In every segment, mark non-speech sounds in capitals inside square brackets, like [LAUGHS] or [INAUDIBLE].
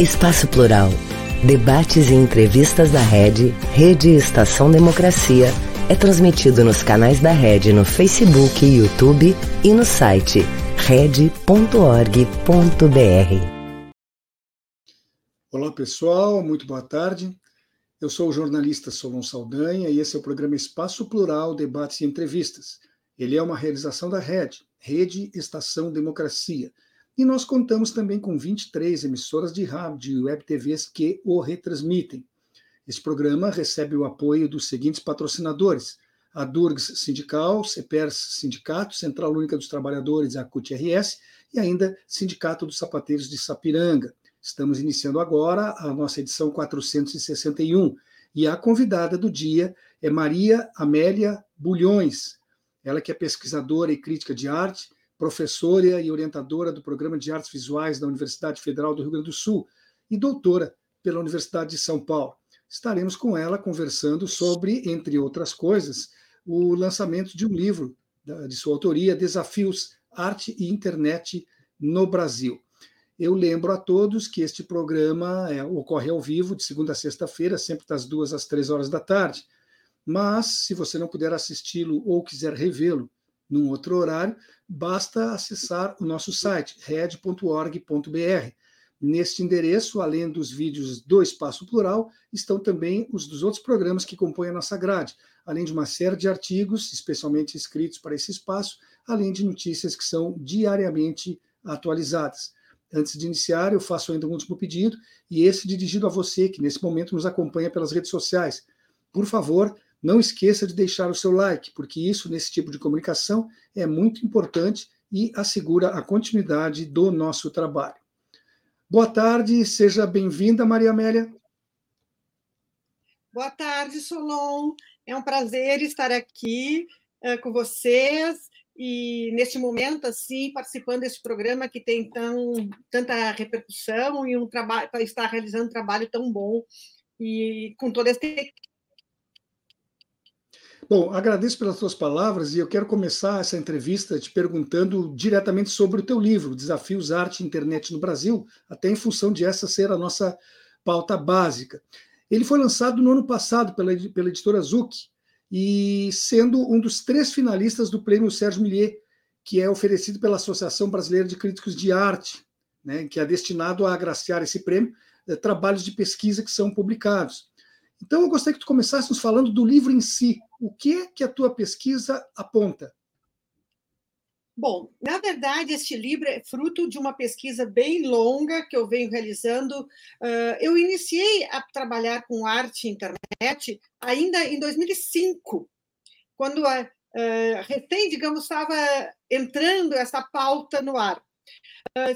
Espaço Plural. Debates e entrevistas da Rede, Rede Estação Democracia, é transmitido nos canais da Rede no Facebook, YouTube e no site rede.org.br. Olá pessoal, muito boa tarde. Eu sou o jornalista Solon Saldanha e esse é o programa Espaço Plural, Debates e Entrevistas. Ele é uma realização da Rede, Rede Estação Democracia e nós contamos também com 23 emissoras de rádio e web TVs que o retransmitem. Esse programa recebe o apoio dos seguintes patrocinadores: a Durgs Sindical, CEPERS Sindicato, Central Única dos Trabalhadores, a CUT-RS, e ainda Sindicato dos Sapateiros de Sapiranga. Estamos iniciando agora a nossa edição 461 e a convidada do dia é Maria Amélia Bulhões, ela que é pesquisadora e crítica de arte, professora e orientadora do Programa de Artes Visuais da Universidade Federal do Rio Grande do Sul e doutora pela Universidade de São Paulo. Estaremos com ela conversando sobre, entre outras coisas, o lançamento de um livro de sua autoria, Desafios Arte e Internet no Brasil. Eu lembro a todos que este programa é, ocorre ao vivo, de segunda a sexta-feira, sempre das duas às três horas da tarde. Mas, se você não puder assisti-lo ou quiser revê-lo num outro horário, basta acessar o nosso site, red.org.br. Neste endereço, além dos vídeos do Espaço Plural, estão também os dos outros programas que compõem a nossa grade, além de uma série de artigos, especialmente escritos para esse espaço, além de notícias que são diariamente atualizadas. Antes de iniciar, eu faço ainda um último pedido, e esse dirigido a você que nesse momento nos acompanha pelas redes sociais. Por favor, não esqueça de deixar o seu like, porque isso, nesse tipo de comunicação, é muito importante e assegura a continuidade do nosso trabalho. Boa tarde, seja bem-vinda, Maria Amélia. Boa tarde, Solon. É um prazer estar aqui uh, com vocês e neste momento assim participando desse programa que tem tão tanta repercussão e um trabalho está realizando um trabalho tão bom e com toda essa Bom, agradeço pelas suas palavras e eu quero começar essa entrevista te perguntando diretamente sobre o teu livro, Desafios Arte e Internet no Brasil, até em função de essa ser a nossa pauta básica. Ele foi lançado no ano passado pela, pela editora Zuc e sendo um dos três finalistas do prêmio Sérgio Millier, que é oferecido pela Associação Brasileira de Críticos de Arte, né, que é destinado a agraciar esse prêmio eh, trabalhos de pesquisa que são publicados. Então, eu gostaria que tu começássemos falando do livro em si. O que que a tua pesquisa aponta? Bom, na verdade, este livro é fruto de uma pesquisa bem longa que eu venho realizando. Uh, eu iniciei a trabalhar com arte e internet ainda em 2005, quando a, uh, recém, digamos, estava entrando essa pauta no ar.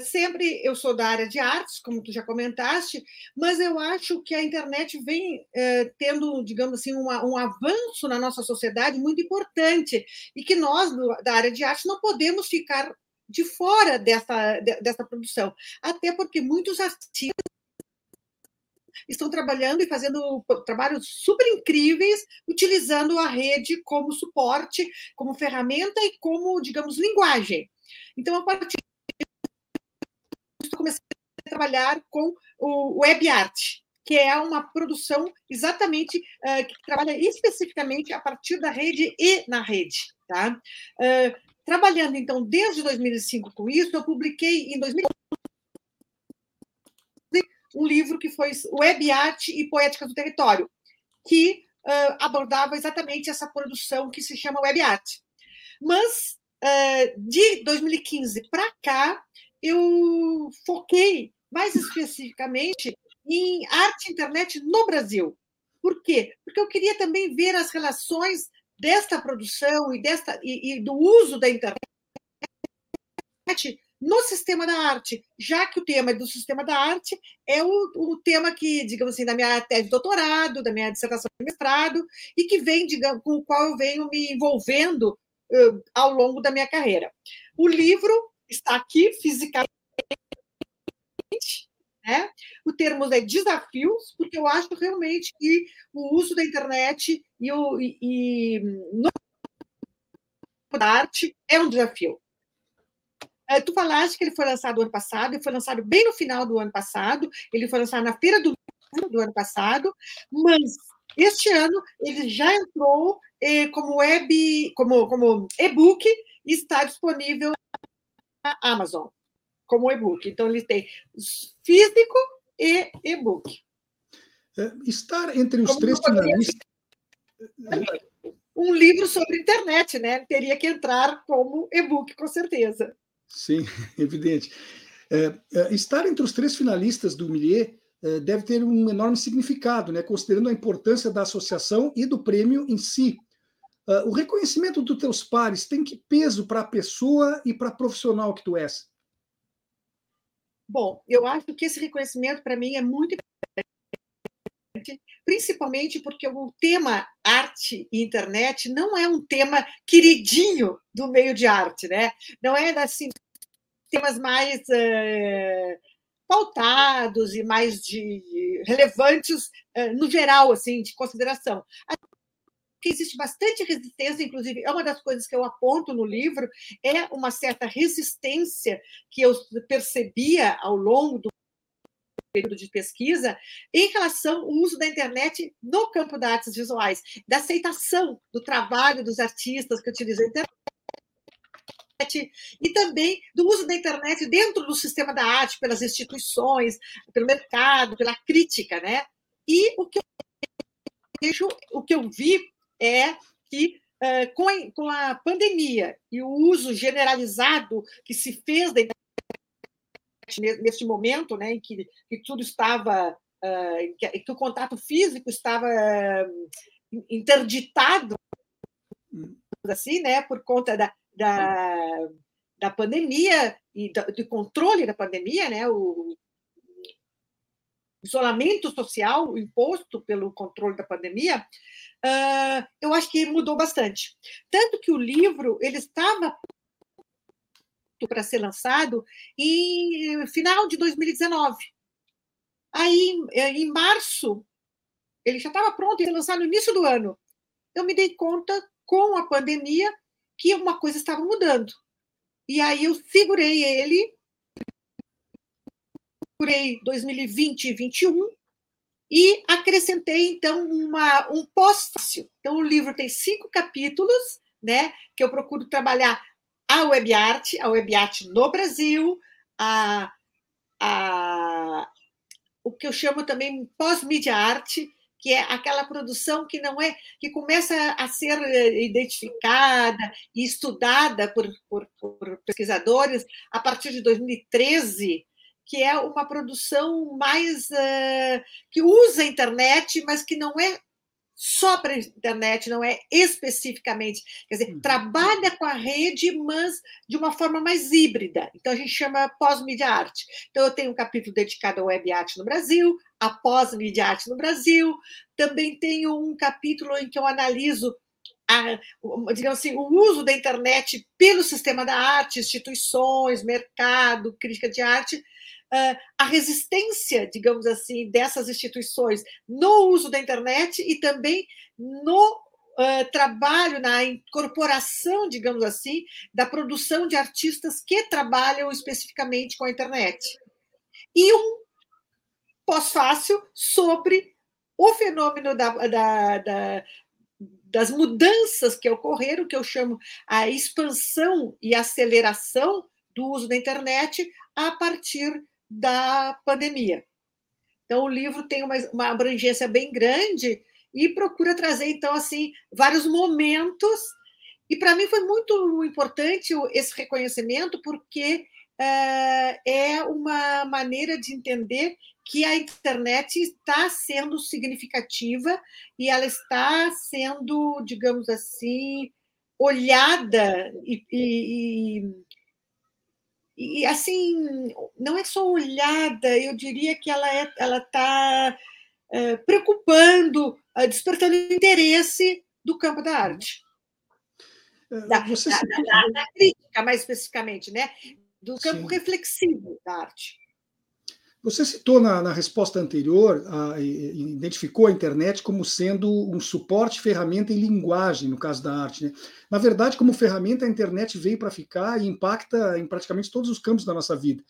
Sempre eu sou da área de artes, como tu já comentaste, mas eu acho que a internet vem uh, tendo, digamos assim, uma, um avanço na nossa sociedade muito importante e que nós, do, da área de arte, não podemos ficar de fora dessa, de, dessa produção, até porque muitos artistas estão trabalhando e fazendo trabalhos super incríveis, utilizando a rede como suporte, como ferramenta e como, digamos, linguagem. Então, a partir comecei a trabalhar com o web art, que é uma produção exatamente uh, que trabalha especificamente a partir da rede e na rede, tá? Uh, trabalhando então desde 2005 com isso, eu publiquei em 2011 um livro que foi Web Art e Poética do Território, que uh, abordava exatamente essa produção que se chama Web Art. Mas de 2015 para cá, eu foquei mais especificamente em arte e internet no Brasil. Por quê? Porque eu queria também ver as relações desta produção e, desta, e, e do uso da internet no sistema da arte, já que o tema do sistema da arte é o, o tema que, digamos assim, da minha tese de doutorado, da minha dissertação de mestrado, e que vem, digamos, com o qual eu venho me envolvendo uh, ao longo da minha carreira. O livro está aqui fisicamente. Né? O termo é desafios, porque eu acho realmente que o uso da internet e, o, e, e no, da arte é um desafio. tu falaste que ele foi lançado ano passado, ele foi lançado bem no final do ano passado, ele foi lançado na Feira do do ano passado, mas este ano ele já entrou eh, como web, como, como e-book e está disponível na Amazon como e-book. Então ele tem físico e e-book. É, estar entre os como três finalistas. Um livro sobre internet, né? Teria que entrar como e-book, com certeza. Sim, [LAUGHS] evidente. É, é, estar entre os três finalistas do Millier deve ter um enorme significado, né, considerando a importância da associação e do prêmio em si. Uh, o reconhecimento dos teus pares tem que peso para a pessoa e para a profissional que tu és? Bom, eu acho que esse reconhecimento para mim é muito importante, principalmente porque o tema arte e internet não é um tema queridinho do meio de arte, né? Não é assim temas mais uh, pautados e mais de relevantes uh, no geral, assim, de consideração. Que existe bastante resistência, inclusive, é uma das coisas que eu aponto no livro, é uma certa resistência que eu percebia ao longo do período de pesquisa em relação ao uso da internet no campo das artes visuais, da aceitação do trabalho dos artistas que utilizam a internet e também do uso da internet dentro do sistema da arte, pelas instituições, pelo mercado, pela crítica, né? E o que eu vejo, o que eu vi é que com, a, com a pandemia e o uso generalizado que se fez da internet nesse momento, né, em que, que tudo estava, em, que, em que o contato físico estava interditado, hum. assim, né, por conta da, da, da pandemia e do controle da pandemia, né? o isolamento social imposto pelo controle da pandemia, uh, eu acho que mudou bastante. Tanto que o livro ele estava para ser lançado em final de 2019. Aí, em março, ele já estava pronto, ser lançado no início do ano. Eu me dei conta, com a pandemia, que uma coisa estava mudando. E aí eu segurei ele, segurei 2020 e 2021 e acrescentei então uma, um pós-fácil. Então o livro tem cinco capítulos, né, que eu procuro trabalhar a web art, a web art no Brasil, a, a o que eu chamo também pós-mídia arte, que é aquela produção que não é que começa a ser eh, identificada e estudada por, por, por pesquisadores a partir de 2013 que é uma produção mais uh, que usa a internet, mas que não é só para a internet, não é especificamente. Quer dizer, uhum. trabalha com a rede, mas de uma forma mais híbrida. Então, a gente chama pós-mídia arte. Então, eu tenho um capítulo dedicado ao web arte no Brasil, a pós-mídia arte no Brasil. Também tenho um capítulo em que eu analiso a, digamos assim, o uso da internet pelo sistema da arte, instituições, mercado, crítica de arte, a resistência, digamos assim, dessas instituições no uso da internet e também no Uh, trabalho na incorporação, digamos assim, da produção de artistas que trabalham especificamente com a internet. E um pós-fácil sobre o fenômeno da, da, da, das mudanças que ocorreram, que eu chamo a expansão e aceleração do uso da internet a partir da pandemia. Então, o livro tem uma, uma abrangência bem grande e procura trazer, então, assim, vários momentos. E para mim foi muito importante esse reconhecimento, porque é, é uma maneira de entender que a internet está sendo significativa e ela está sendo, digamos assim, olhada e, e, e assim, não é só olhada, eu diria que ela é, ela está é, preocupando, é, despertando interesse do campo da arte. É, da, da, da, da, crítica, mais especificamente, né? do campo Sim. reflexivo da arte. Você citou na, na resposta anterior, a, identificou a internet como sendo um suporte, ferramenta e linguagem, no caso da arte. Né? Na verdade, como ferramenta, a internet veio para ficar e impacta em praticamente todos os campos da nossa vida.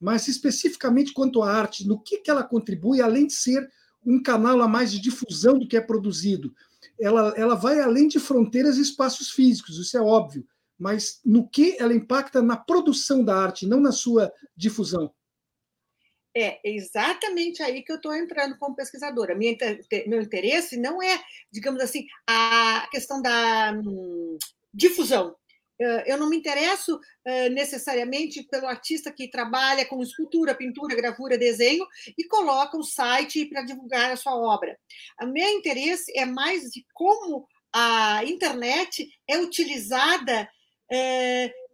Mas especificamente quanto à arte, no que, que ela contribui, além de ser um canal a mais de difusão do que é produzido? Ela, ela vai além de fronteiras e espaços físicos, isso é óbvio, mas no que ela impacta na produção da arte, não na sua difusão. É exatamente aí que eu estou entrando como pesquisadora. Meu interesse não é, digamos assim, a questão da hum, difusão. Eu não me interesso necessariamente pelo artista que trabalha com escultura, pintura, gravura, desenho e coloca um site para divulgar a sua obra. O meu interesse é mais de como a internet é utilizada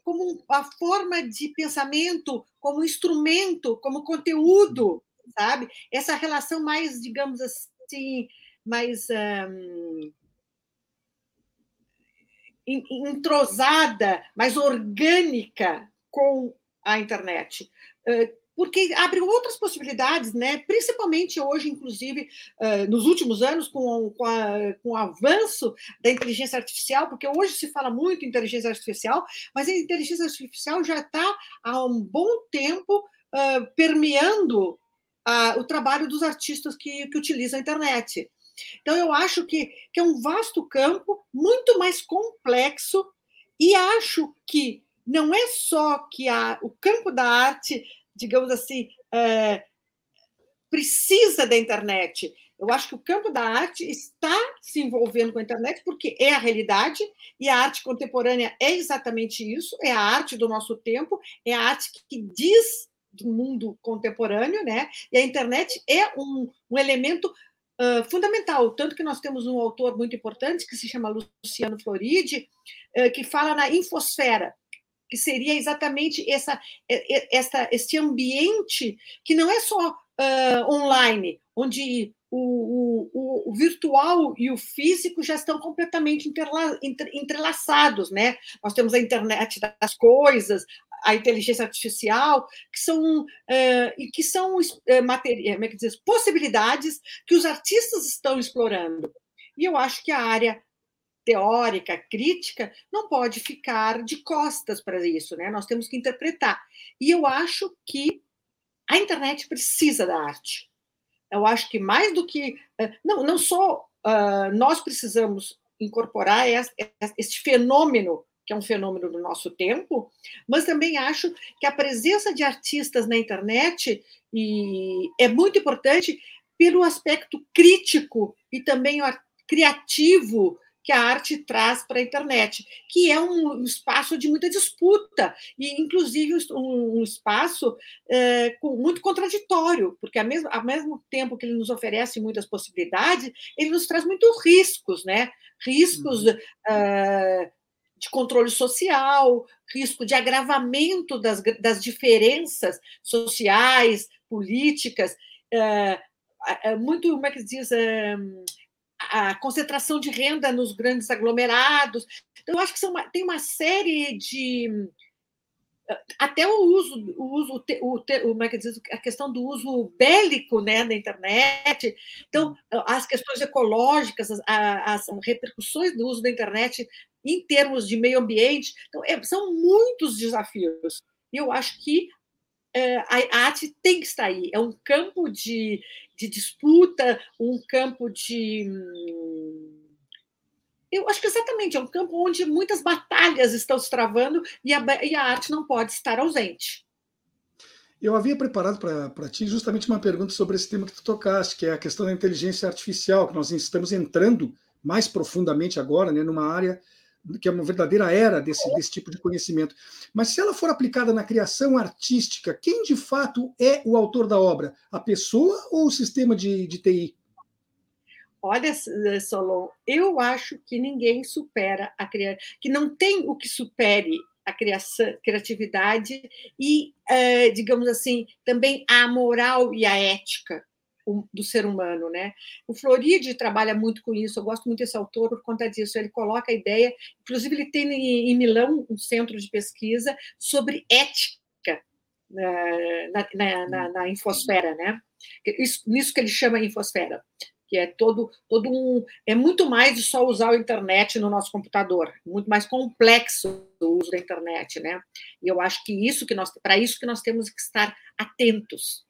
como a forma de pensamento, como instrumento, como conteúdo, sabe? Essa relação mais, digamos assim, mais um, entrosada, mais orgânica com a internet porque abre outras possibilidades, né? principalmente hoje, inclusive, nos últimos anos, com, com, a, com o avanço da inteligência artificial, porque hoje se fala muito em inteligência artificial, mas a inteligência artificial já está há um bom tempo uh, permeando uh, o trabalho dos artistas que, que utilizam a internet. Então, eu acho que, que é um vasto campo, muito mais complexo, e acho que não é só que a, o campo da arte digamos assim, é, precisa da internet. Eu acho que o campo da arte está se envolvendo com a internet porque é a realidade e a arte contemporânea é exatamente isso, é a arte do nosso tempo, é a arte que diz do mundo contemporâneo, né? E a internet é um, um elemento uh, fundamental, tanto que nós temos um autor muito importante que se chama Luciano Floridi, uh, que fala na infosfera, que seria exatamente essa, essa, esse ambiente que não é só uh, online, onde o, o, o, virtual e o físico já estão completamente interla, entrelaçados, né? Nós temos a internet das coisas, a inteligência artificial, que são uh, e que são uh, materia, como é que diz, possibilidades que os artistas estão explorando. E eu acho que a área teórica, crítica, não pode ficar de costas para isso, né? Nós temos que interpretar. E eu acho que a internet precisa da arte. Eu acho que mais do que. Eh, não, não só uh, nós precisamos incorporar este fenômeno, que é um fenômeno do nosso tempo, mas também acho que a presença de artistas na internet e é muito importante pelo aspecto crítico e também criativo que a arte traz para a internet, que é um espaço de muita disputa, e inclusive um, espaço é, com, muito contraditório, porque ao mesmo, ao mesmo tempo que ele nos oferece muitas possibilidades, ele nos traz muitos riscos, né? Riscos uhum. uh, de controle social, risco de agravamento das, das diferenças sociais, políticas, uh, muito, como é que diz? A concentração de renda nos grandes aglomerados. Então, eu acho que são uma, tem uma série de. Até o uso, o uso o, o, como é que diz, a questão do uso bélico né, da internet. Então, as questões ecológicas, as, as repercussões do uso da internet em termos de meio ambiente. Então, é, são muitos desafios. E eu acho que a arte tem que estar aí. É um campo de, de disputa, um campo de. Hum, eu acho que exatamente, é um campo onde muitas batalhas estão se travando e a, e a arte não pode estar ausente. Eu havia preparado para ti justamente uma pergunta sobre esse tema que tu tocaste, que é a questão da inteligência artificial, que nós estamos entrando mais profundamente agora, né, numa área que é uma verdadeira era desse, desse tipo de conhecimento. Mas se ela for aplicada na criação artística, quem de fato é o autor da obra? A pessoa ou o sistema de, de TI? Olha, Solon, eu acho que ninguém supera a criação, que não tem o que supere a criação, criatividade e, eh, digamos assim, também a moral e a ética do ser humano, né? O Floride trabalha muito com isso. Eu gosto muito desse autor por conta disso. Ele coloca a ideia, inclusive ele tem em Milão um centro de pesquisa sobre ética na, na, na, na infosfera, né? Isso, nisso que ele chama infosfera, que é todo, todo um. É muito mais de só usar a internet no nosso computador, muito mais complexo o uso da internet, né? E eu acho que isso que nós, para isso que nós temos que estar atentos.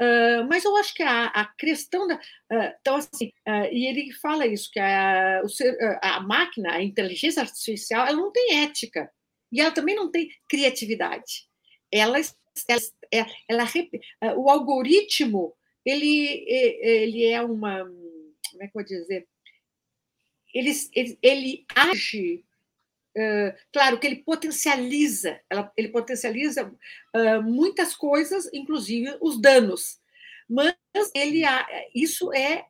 Uh, mas eu acho que a, a questão da. Uh, então, assim, uh, e ele fala isso, que a, o ser, a máquina, a inteligência artificial, ela não tem ética. E ela também não tem criatividade. Ela, ela, é, ela, ela o algoritmo, ele, ele é uma. Como é que eu vou dizer? Ele, ele, ele age claro que ele potencializa, ele potencializa muitas coisas, inclusive os danos, mas ele isso é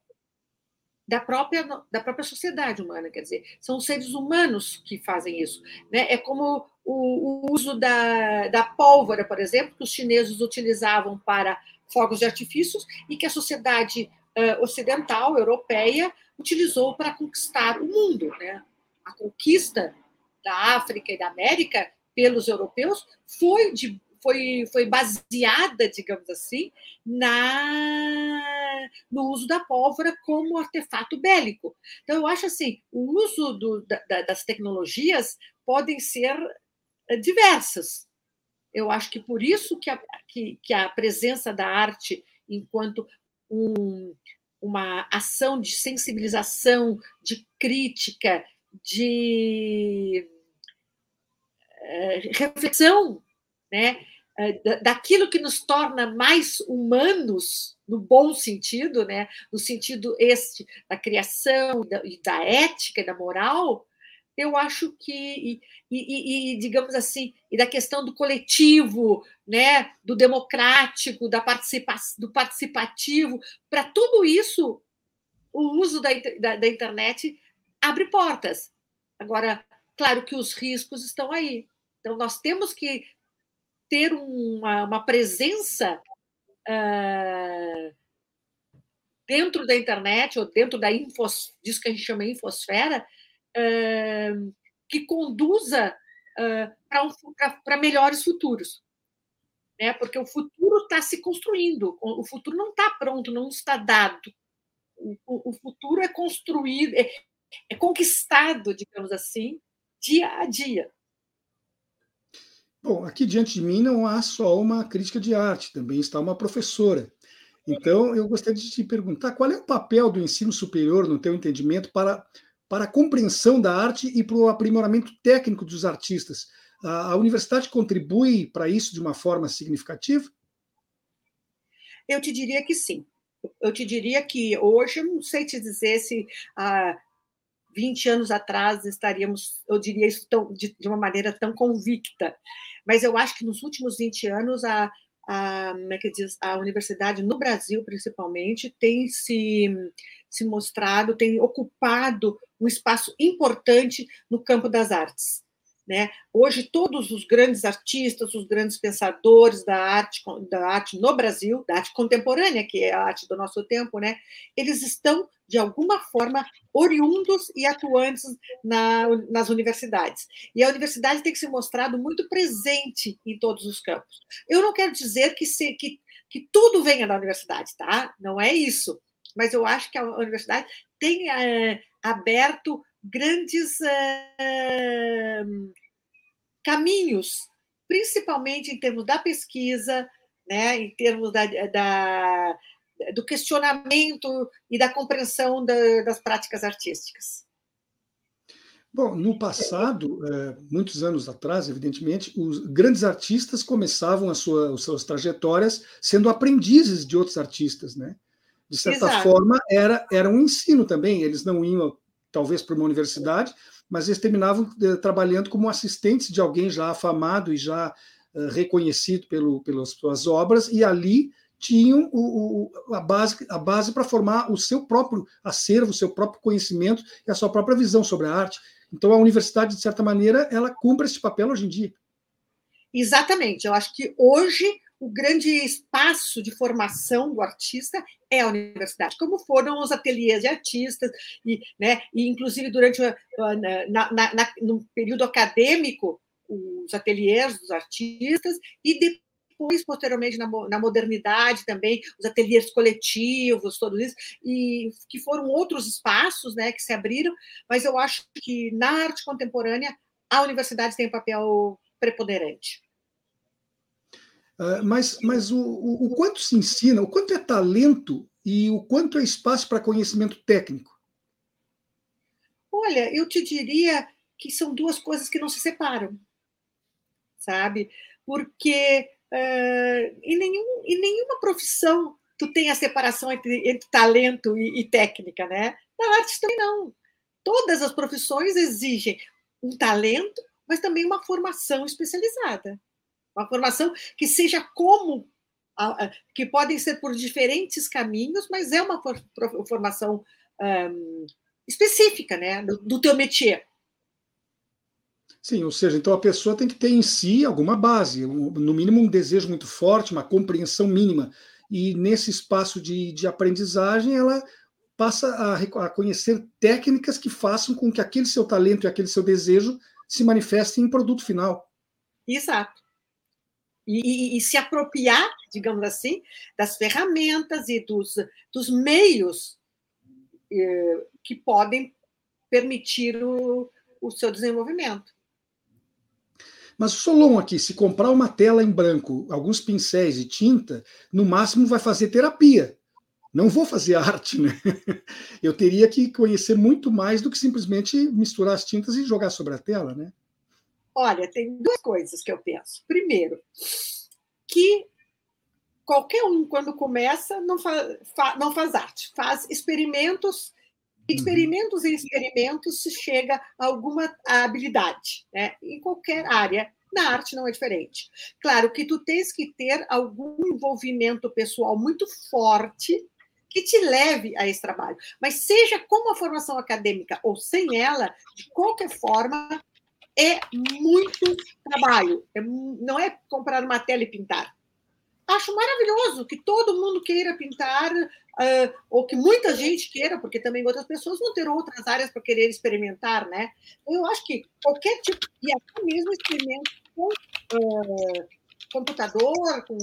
da própria da própria sociedade humana, quer dizer, são os seres humanos que fazem isso, né? É como o, o uso da, da pólvora, por exemplo, que os chineses utilizavam para fogos de artifícios e que a sociedade uh, ocidental europeia utilizou para conquistar o mundo, né? A conquista da África e da América pelos europeus foi, de, foi, foi baseada, digamos assim, na, no uso da pólvora como artefato bélico. Então, eu acho assim, o uso do, da, das tecnologias podem ser eh, diversas. Eu acho que por isso que a, que, que a presença da arte enquanto um, uma ação de sensibilização, de crítica, de reflexão, né? Eh, daquilo que nos torna mais humanos, no bom sentido, né? no sentido este da criação e da, ética e da moral, eu acho que, e, e, e, digamos assim, e da questão do coletivo, né, do democrático, da participa do participativo, para tudo isso, o uso da, da, da internet abre portas. Agora, claro que os riscos estão aí. Então, nós temos que ter uma, uma presença uh, dentro da internet, ou dentro da infos, disso que a gente chama infosfera, uh, que conduza uh, para um, melhores futuros. Né? Porque o futuro está se construindo, o futuro não está pronto, não está dado. O, o, o futuro é construído, é, é conquistado, digamos assim, dia a dia. Bom, aqui diante de mim não há só uma crítica de arte, também está uma professora. Então, eu gostaria de te perguntar qual é o papel do ensino superior, no teu entendimento, para, para a compreensão da arte e para o aprimoramento técnico dos artistas. A, a universidade contribui para isso de uma forma significativa? Eu te diria que sim. Eu te diria que hoje, não sei te dizer se ah, 20 anos atrás estaríamos, eu diria isso tão, de, de, uma maneira tão convicta. Mas eu acho que nos últimos 20 anos a, a, é diz, a universidade no Brasil, principalmente, tem se, se mostrado, tem ocupado um espaço importante no campo das artes. Né? Hoje, todos os grandes artistas, os grandes pensadores da arte, da arte no Brasil, da arte contemporânea, que é a arte do nosso tempo, né? eles estão, de alguma forma, oriundos e atuantes na, nas universidades. E a universidade tem que se mostrado muito presente em todos os campos. Eu não quero dizer que, se, que, que tudo venha da universidade, tá? Não é isso. Mas eu acho que a universidade tem é, aberto grandes é, caminhos, principalmente em termos da pesquisa, né, em termos da, da do questionamento e da compreensão da, das práticas artísticas. Bom, no passado, é, muitos anos atrás, evidentemente, os grandes artistas começavam a sua, as suas trajetórias sendo aprendizes de outros artistas, né? De certa Exato. forma, era, era um ensino também. Eles não iam talvez para uma universidade, mas eles terminavam eh, trabalhando como assistentes de alguém já afamado e já eh, reconhecido pelo, pelas suas obras, e ali tinham o, o, a base, a base para formar o seu próprio acervo, o seu próprio conhecimento e a sua própria visão sobre a arte. Então, a universidade, de certa maneira, ela cumpre esse papel hoje em dia. Exatamente. Eu acho que hoje o grande espaço de formação do artista é a universidade, como foram os ateliês de artistas, e, né, e inclusive durante na, na, na, no período acadêmico, os ateliês dos artistas, e depois, posteriormente, na, na, modernidade também, os ateliês coletivos, todos isso, e que foram outros espaços né, que se abriram, mas eu acho que na arte contemporânea a universidade tem um papel preponderante. Uh, mas mas o, o, o, quanto se ensina, o quanto é talento e o quanto é espaço para conhecimento técnico? Olha, eu te diria que são duas coisas que não se separam, sabe? Porque uh, em, nenhum, em nenhuma profissão tu tem a separação entre, entre talento e, e, técnica, né? Na arte também não. Todas as profissões exigem um talento, mas também uma formação especializada. Uma formação que seja como que podem ser por diferentes caminhos, mas é uma formação um, específica, né, do, do teu métier. Sim, ou seja, então a pessoa tem que ter em si alguma base, no mínimo um desejo muito forte, uma compreensão mínima. E nesse espaço de, de aprendizagem, ela passa a, a conhecer técnicas que façam com que aquele seu talento e aquele seu desejo se manifestem em produto final. Exato. E, e, e, se apropriar, digamos assim, das ferramentas e dos, dos meios eh, que podem permitir o, o seu desenvolvimento. Mas o Solon aqui, se comprar uma tela em branco, alguns pincéis e tinta, no máximo vai fazer terapia. Não vou fazer [LAUGHS] arte, né? Eu teria que conhecer muito mais do que simplesmente misturar as tintas e jogar sobre a tela, né? Olha, tem duas coisas que eu penso. Primeiro, que qualquer um, quando começa, não, fa, fa não faz arte, faz experimentos Uhum. Experimentos em experimentos se chega a alguma habilidade, né? em qualquer área. Na arte não é diferente. Claro que tu tens que ter algum envolvimento pessoal muito forte que te leve a esse trabalho. Mas seja com a formação acadêmica ou sem ela, de qualquer forma, é muito trabalho. É, não é comprar uma tela e pintar. Acho maravilhoso que todo mundo queira pintar, uh, ou que muita gente queira, porque também outras pessoas vão ter outras áreas para querer experimentar, né? Eu acho que qualquer tipo, e até mesmo experimento com uh, computador, com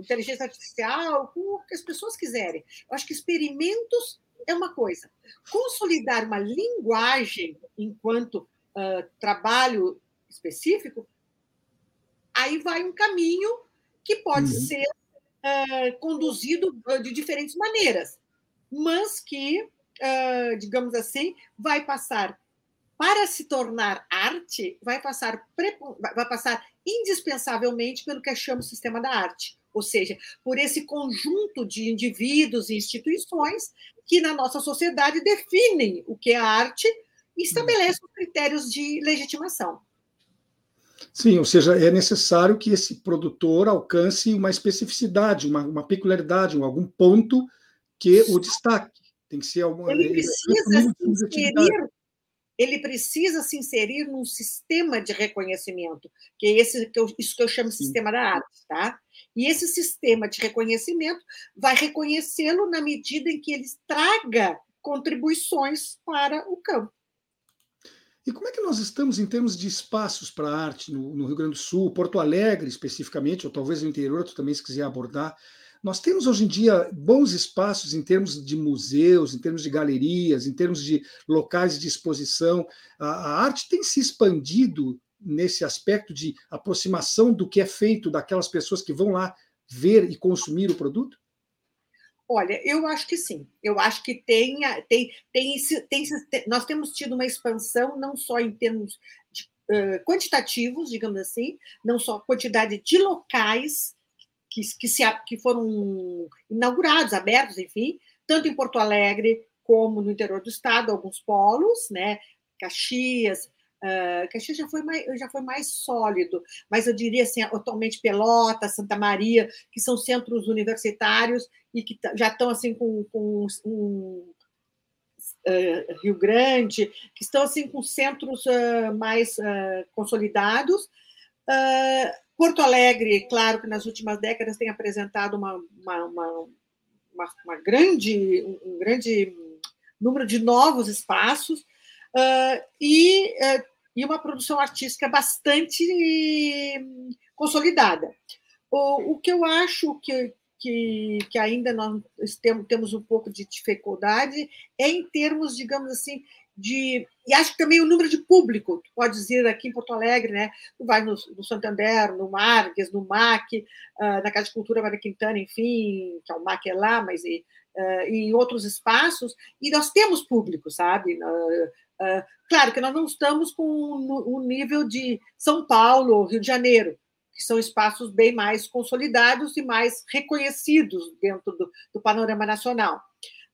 inteligência artificial, com o que as pessoas quiserem. Eu acho que experimentos é uma coisa. Consolidar uma linguagem enquanto uh, trabalho específico, aí vai um caminho que pode uhum. ser uh, conduzido de diferentes maneiras, mas que, uh, digamos assim, vai passar para se tornar arte, vai passar, vai passar indispensavelmente pelo que eu chamo sistema da arte, ou seja, por esse conjunto de indivíduos e instituições que na nossa sociedade definem o que é arte e estabelecem os critérios de legitimação. Sim, ou seja, é necessário que esse produtor alcance uma especificidade, uma, uma peculiaridade, algum ponto que o destaque. Tem que ser alguma. Ele precisa se inserir, ele precisa se inserir num sistema de reconhecimento, que é esse que eu, isso que eu chamo de sistema da arte, tá? E esse sistema de reconhecimento vai reconhecê-lo na medida em que ele traga contribuições para o campo. E como é que nós estamos em termos de espaços para arte no, no, Rio Grande do Sul, Porto Alegre especificamente, ou talvez no interior, tu também se quiser abordar? Nós temos hoje em dia bons espaços em termos de museus, em termos de galerias, em termos de locais de exposição. A, a arte tem se expandido nesse aspecto de aproximação do que é feito daquelas pessoas que vão lá ver e consumir o produto? Olha, eu acho que sim. Eu acho que tem, tem, tem, tem, nós temos tido uma expansão não só em termos de, uh, quantitativos, digamos assim, não só quantidade de locais que, que, se, que foram inaugurados, abertos, enfim, tanto em Porto Alegre como no interior do estado, alguns polos, né? Caxias, Uh, Caxias já foi, mais, já foi mais sólido, mas eu diria assim, atualmente Pelota, Santa Maria, que são centros universitários e que já estão assim com, com um, uh, Rio Grande, que estão assim com centros uh, mais consolidados. Porto Alegre, claro que nas últimas décadas tem apresentado uma, uma, uma, uma, grande, um grande número de novos espaços, Uh, e, uh, e uma produção artística bastante consolidada. O, o que eu acho que, que, que ainda nós temos um pouco de dificuldade é em termos, digamos assim, de. E acho que também o número de público, tu pode dizer aqui em Porto Alegre, né? Tu vai no, no Santander, no Marques, no MAC, uh, na Casa de Cultura Maria Quintana, enfim, que é o MAC é lá, mas e, uh, em outros espaços, e nós temos público, sabe? Uh, claro que nós não estamos com o nível de São Paulo Rio de Janeiro, que são espaços bem mais consolidados e mais reconhecidos dentro do, do panorama nacional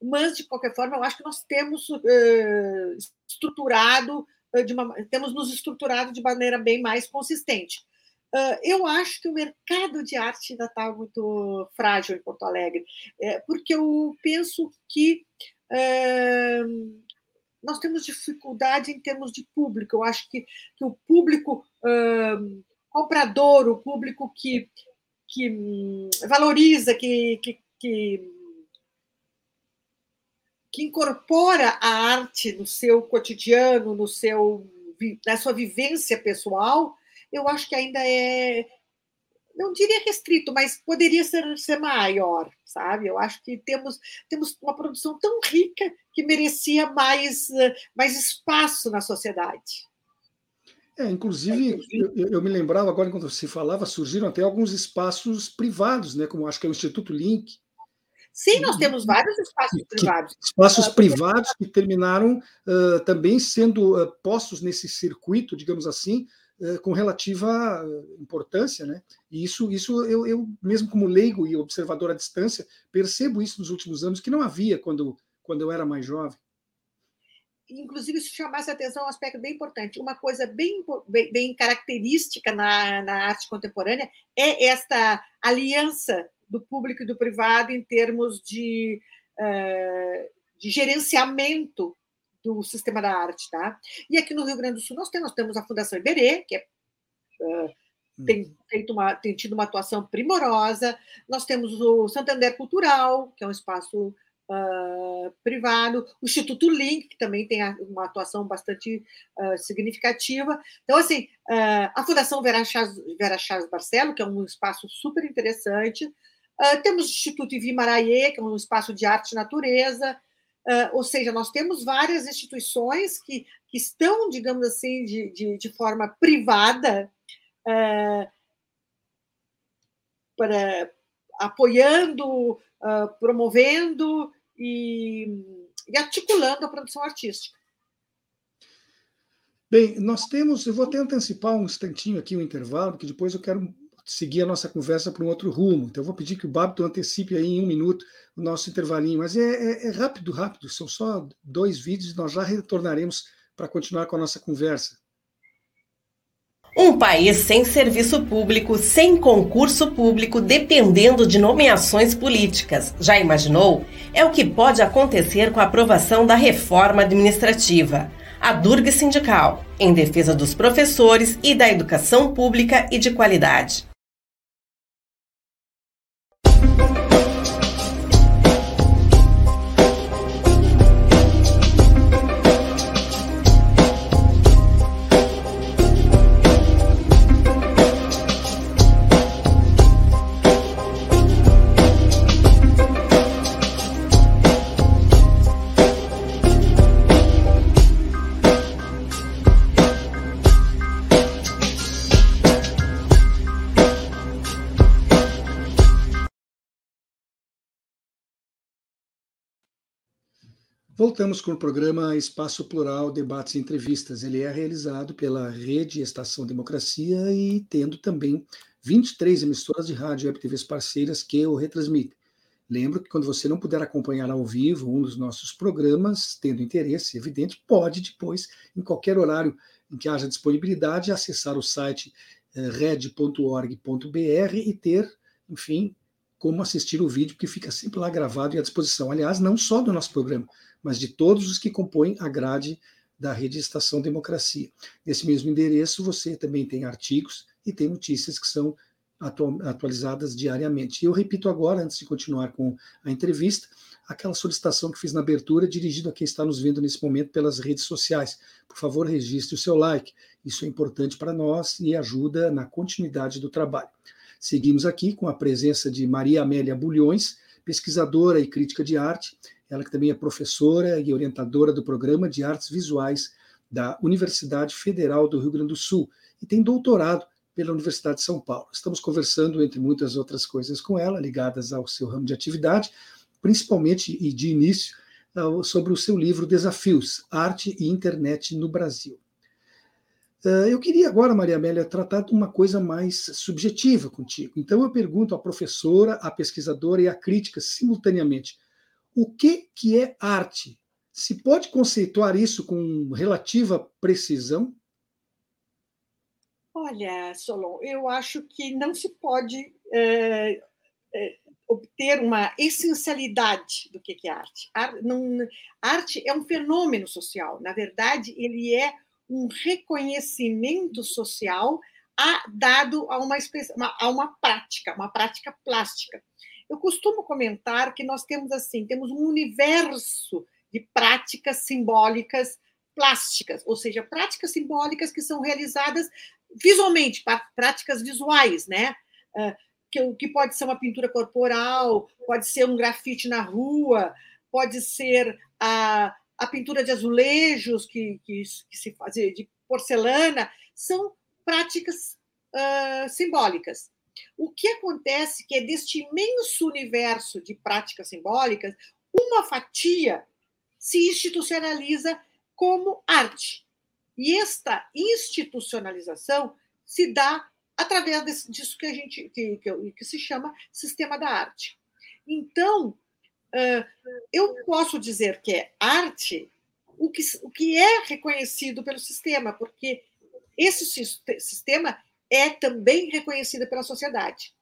mas de qualquer forma eu acho que nós temos uh, estruturado de uma, temos nos estruturado de maneira bem mais consistente. Uh, eu acho que o mercado de arte ainda está muito frágil em Porto Alegre, porque eu penso que nós temos dificuldade em termos de público. Eu acho que, que o público comprador, o público que, que hum, valoriza, que, que, que que incorpora a arte no seu cotidiano, no seu, na sua vivência pessoal, eu acho que ainda é, não diria restrito, mas poderia ser, ser maior, sabe? Eu acho que temos, temos uma produção tão rica que merecia mais, mais espaço na sociedade. É, inclusive, eu, eu, me lembrava agora, quando você falava, surgiram até alguns espaços privados, né, como acho que é o Instituto Link, Sim, nós temos vários espaços que, privados. Espaços uh, privados que terminaram uh, também sendo uh, postos nesse circuito, digamos assim, com relativa importância, né? E isso, isso eu, eu, mesmo como leigo e observador à distância, percebo isso nos últimos anos, que não havia quando, quando eu era mais jovem. Inclusive, isso chamasse a atenção um aspecto bem importante. Uma coisa bem, bem, bem característica na, na arte contemporânea é esta aliança do público e do privado em termos de, uh, de gerenciamento do sistema da arte. Tá? E aqui no Rio Grande do Sul nós temos, nós temos a Fundação Iberê, que é, uh, tem, feito uma, tem tido uma atuação primorosa, nós temos o Santander Cultural, que é um espaço Uh, privado, o Instituto Link, que também tem uma atuação bastante uh, significativa. Então, assim, uh, a Fundação Vera Chaves, Vera Chaves Barcelo, que é um espaço super interessante, Uh, temos o Instituto Ivi Maraie, que é um espaço de arte e natureza, uh, ou seja, nós temos várias instituições que, que estão, digamos assim, de, de, de forma privada, uh, para, apoiando, promovendo e, e articulando a produção artística. Bem, nós temos, eu vou até antecipar um instantinho aqui, um intervalo, que depois eu quero seguir a nossa conversa para um outro rumo. Então, eu vou pedir que o Babton antecipe aí em um minuto o nosso intervalinho, mas é, é, é rápido, rápido, são só dois vídeos e nós já retornaremos para continuar com a nossa conversa. Um país sem serviço público, sem concurso público, dependendo de nomeações políticas. Já imaginou? É o que pode acontecer com a aprovação da reforma administrativa a Durga Sindical, em defesa dos professores e da educação pública e de qualidade. Voltamos com o programa Espaço Plural, Debates e Entrevistas. Ele é realizado pela Rede Estação Democracia e tendo também 23 emissoras de rádio e web TVs parceiras que o retransmitem. Lembro que quando você não puder acompanhar ao vivo um dos nossos programas, tendo interesse, evidente, pode depois, em qualquer horário em que haja disponibilidade, acessar o site eh, red.org.br e ter, enfim, como assistir o vídeo, que fica sempre lá gravado e à disposição. Aliás, não só do nosso programa, mas de todos os que compõem a grade da rede Estação Democracia. Nesse mesmo endereço, você também tem artigos e tem notícias que são atualizadas diariamente. Eu repito agora, antes de continuar com a entrevista, aquela solicitação que fiz na abertura, dirigido a quem está nos vendo nesse momento pelas redes sociais. Por favor, registre o seu like. Isso é importante para nós e ajuda na continuidade do trabalho. Seguimos aqui com a presença de Maria Amélia Bulhões, pesquisadora e crítica de arte, ela que também é professora e orientadora do programa de artes visuais da Universidade Federal do Rio Grande do Sul e tem doutorado pela Universidade de São Paulo. Estamos conversando, entre muitas outras coisas, com ela, ligadas ao seu ramo de atividade, principalmente e de início, sobre o seu livro Desafios, Arte e Internet no Brasil. Ah, eu queria agora, Maria Amélia, tratar de uma coisa mais subjetiva contigo. Então eu pergunto à professora, à pesquisadora e à crítica simultaneamente: o que, que é arte? Se pode conceituar isso com relativa precisão? Olha, Solon, eu acho que não se pode é, é, obter uma essencialidade do que é arte. não, arte é um fenômeno social. Na verdade, ele é um reconhecimento social a, dado a uma, a uma prática, uma prática plástica. Eu costumo comentar que nós temos assim, temos um universo de práticas simbólicas plásticas, ou seja, práticas simbólicas que são realizadas visualmente, práticas visuais, né? Ah, que, que pode ser uma pintura corporal, pode ser um grafite na rua, pode ser a, a pintura de azulejos que, que, que se fazia de porcelana, são práticas uh, simbólicas. O que acontece é que é deste imenso universo de práticas simbólicas, uma fatia se institucionaliza como arte. E esta institucionalização se dá através disso que a gente que, que, que se chama sistema da arte. Então, eu posso dizer que é arte o que, o que é reconhecido pelo sistema, porque esse sistema é também reconhecido pela sociedade.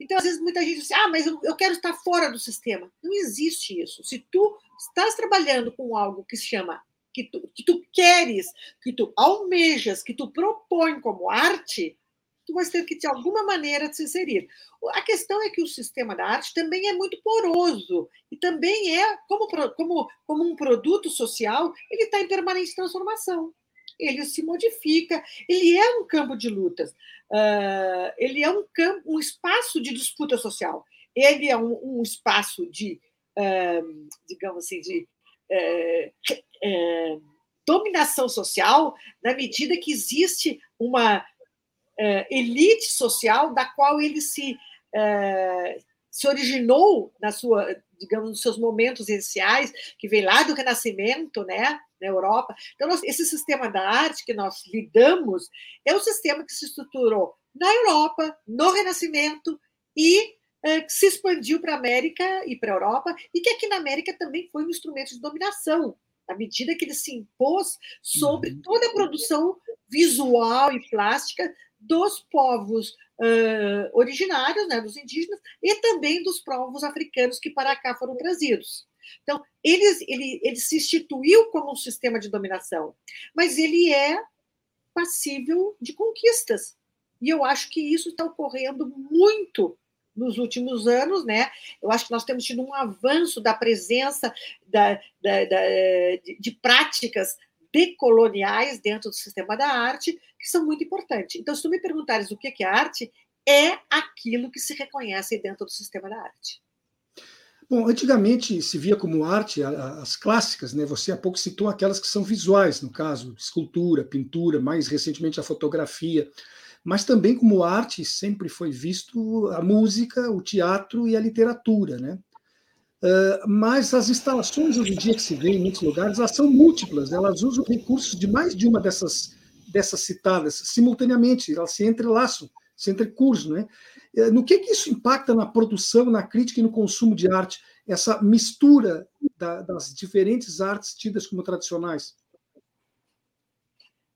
Então, às vezes, muita gente diz, ah, mas eu, quero estar fora do sistema. Não existe isso. Se tu estás trabalhando com algo que se chama, que tu, que tu queres, que tu almejas, que tu propõe como arte, tu vais ter que, de alguma maneira, se inserir. A questão é que o sistema da arte também é muito poroso e também é, como, como, como um produto social, ele está em permanente transformação. Ele se modifica, ele é um campo de lutas, uh, ele é um, campo, um espaço de disputa social, ele é um, um espaço de, uh, digamos assim, de uh, dominação social, na medida que existe uma uh, elite social da qual ele se, se originou na sua, digamos, nos seus momentos iniciais, que vem lá do Renascimento, né, na Europa. Então, nós, esse sistema da arte que nós lidamos é um sistema que se estruturou na Europa, no Renascimento e uh, que se expandiu para a América e para a Europa, e que aqui na América também foi um instrumento de dominação, à medida que ele se impôs sobre uhum. toda a produção visual e plástica dos povos uh, originários, né, dos indígenas, e também dos povos africanos que para cá foram trazidos. Então, ele, ele se instituiu como um sistema de dominação, mas ele é passível de conquistas. E eu acho que isso está ocorrendo muito nos últimos anos, né? Eu acho que nós temos tido um avanço da presença da, da, da de, de, práticas decoloniais dentro do sistema da arte, que são muito importantes. Então, se tu me perguntares o que é arte, é aquilo que se reconhece dentro do sistema da arte. Bom, antigamente se via como arte as clássicas, né? Você há pouco citou aquelas que são visuais, no caso, escultura, pintura, mais recentemente a fotografia, mas também como arte sempre foi visto a música, o teatro e a literatura, né? Uh, mas as instalações hoje em dia que se vê em muitos lugares, elas são múltiplas, elas usam recursos de mais de uma dessas, dessas citadas simultaneamente, elas se entrelaçam, se entrecruzam. Né? Uh, no que, que isso impacta na produção, na crítica e no consumo de arte, essa mistura da, das diferentes artes tidas como tradicionais?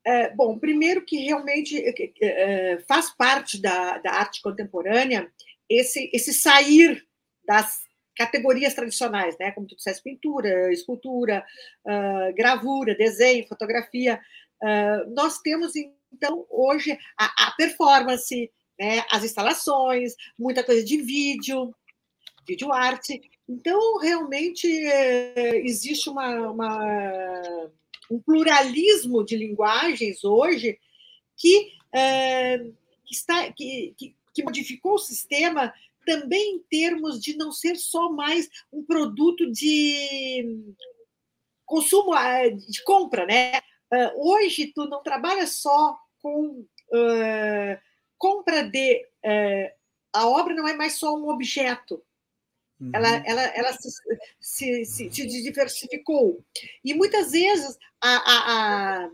É, bom, primeiro que realmente é faz parte da, da arte contemporânea esse, esse sair das categorias tradicionais, né? Como tu disseste, pintura, escultura, uh, gravura, desenho, fotografia. Uh, nós temos, então, hoje a, a, performance, né? as instalações, muita coisa de vídeo, vídeo arte. Então, realmente, é, existe uma, uma, um pluralismo de linguagens hoje que, é, que está, que, que que modificou o sistema também em termos de não ser só mais um produto de consumo, ah, de compra, né? Ah, hoje, tu não trabalha só com uh, compra de. Uh, a obra não é mais só um objeto. Uhum. Ela, ela, ela se, se, se, se, diversificou. E muitas vezes, a, a, a,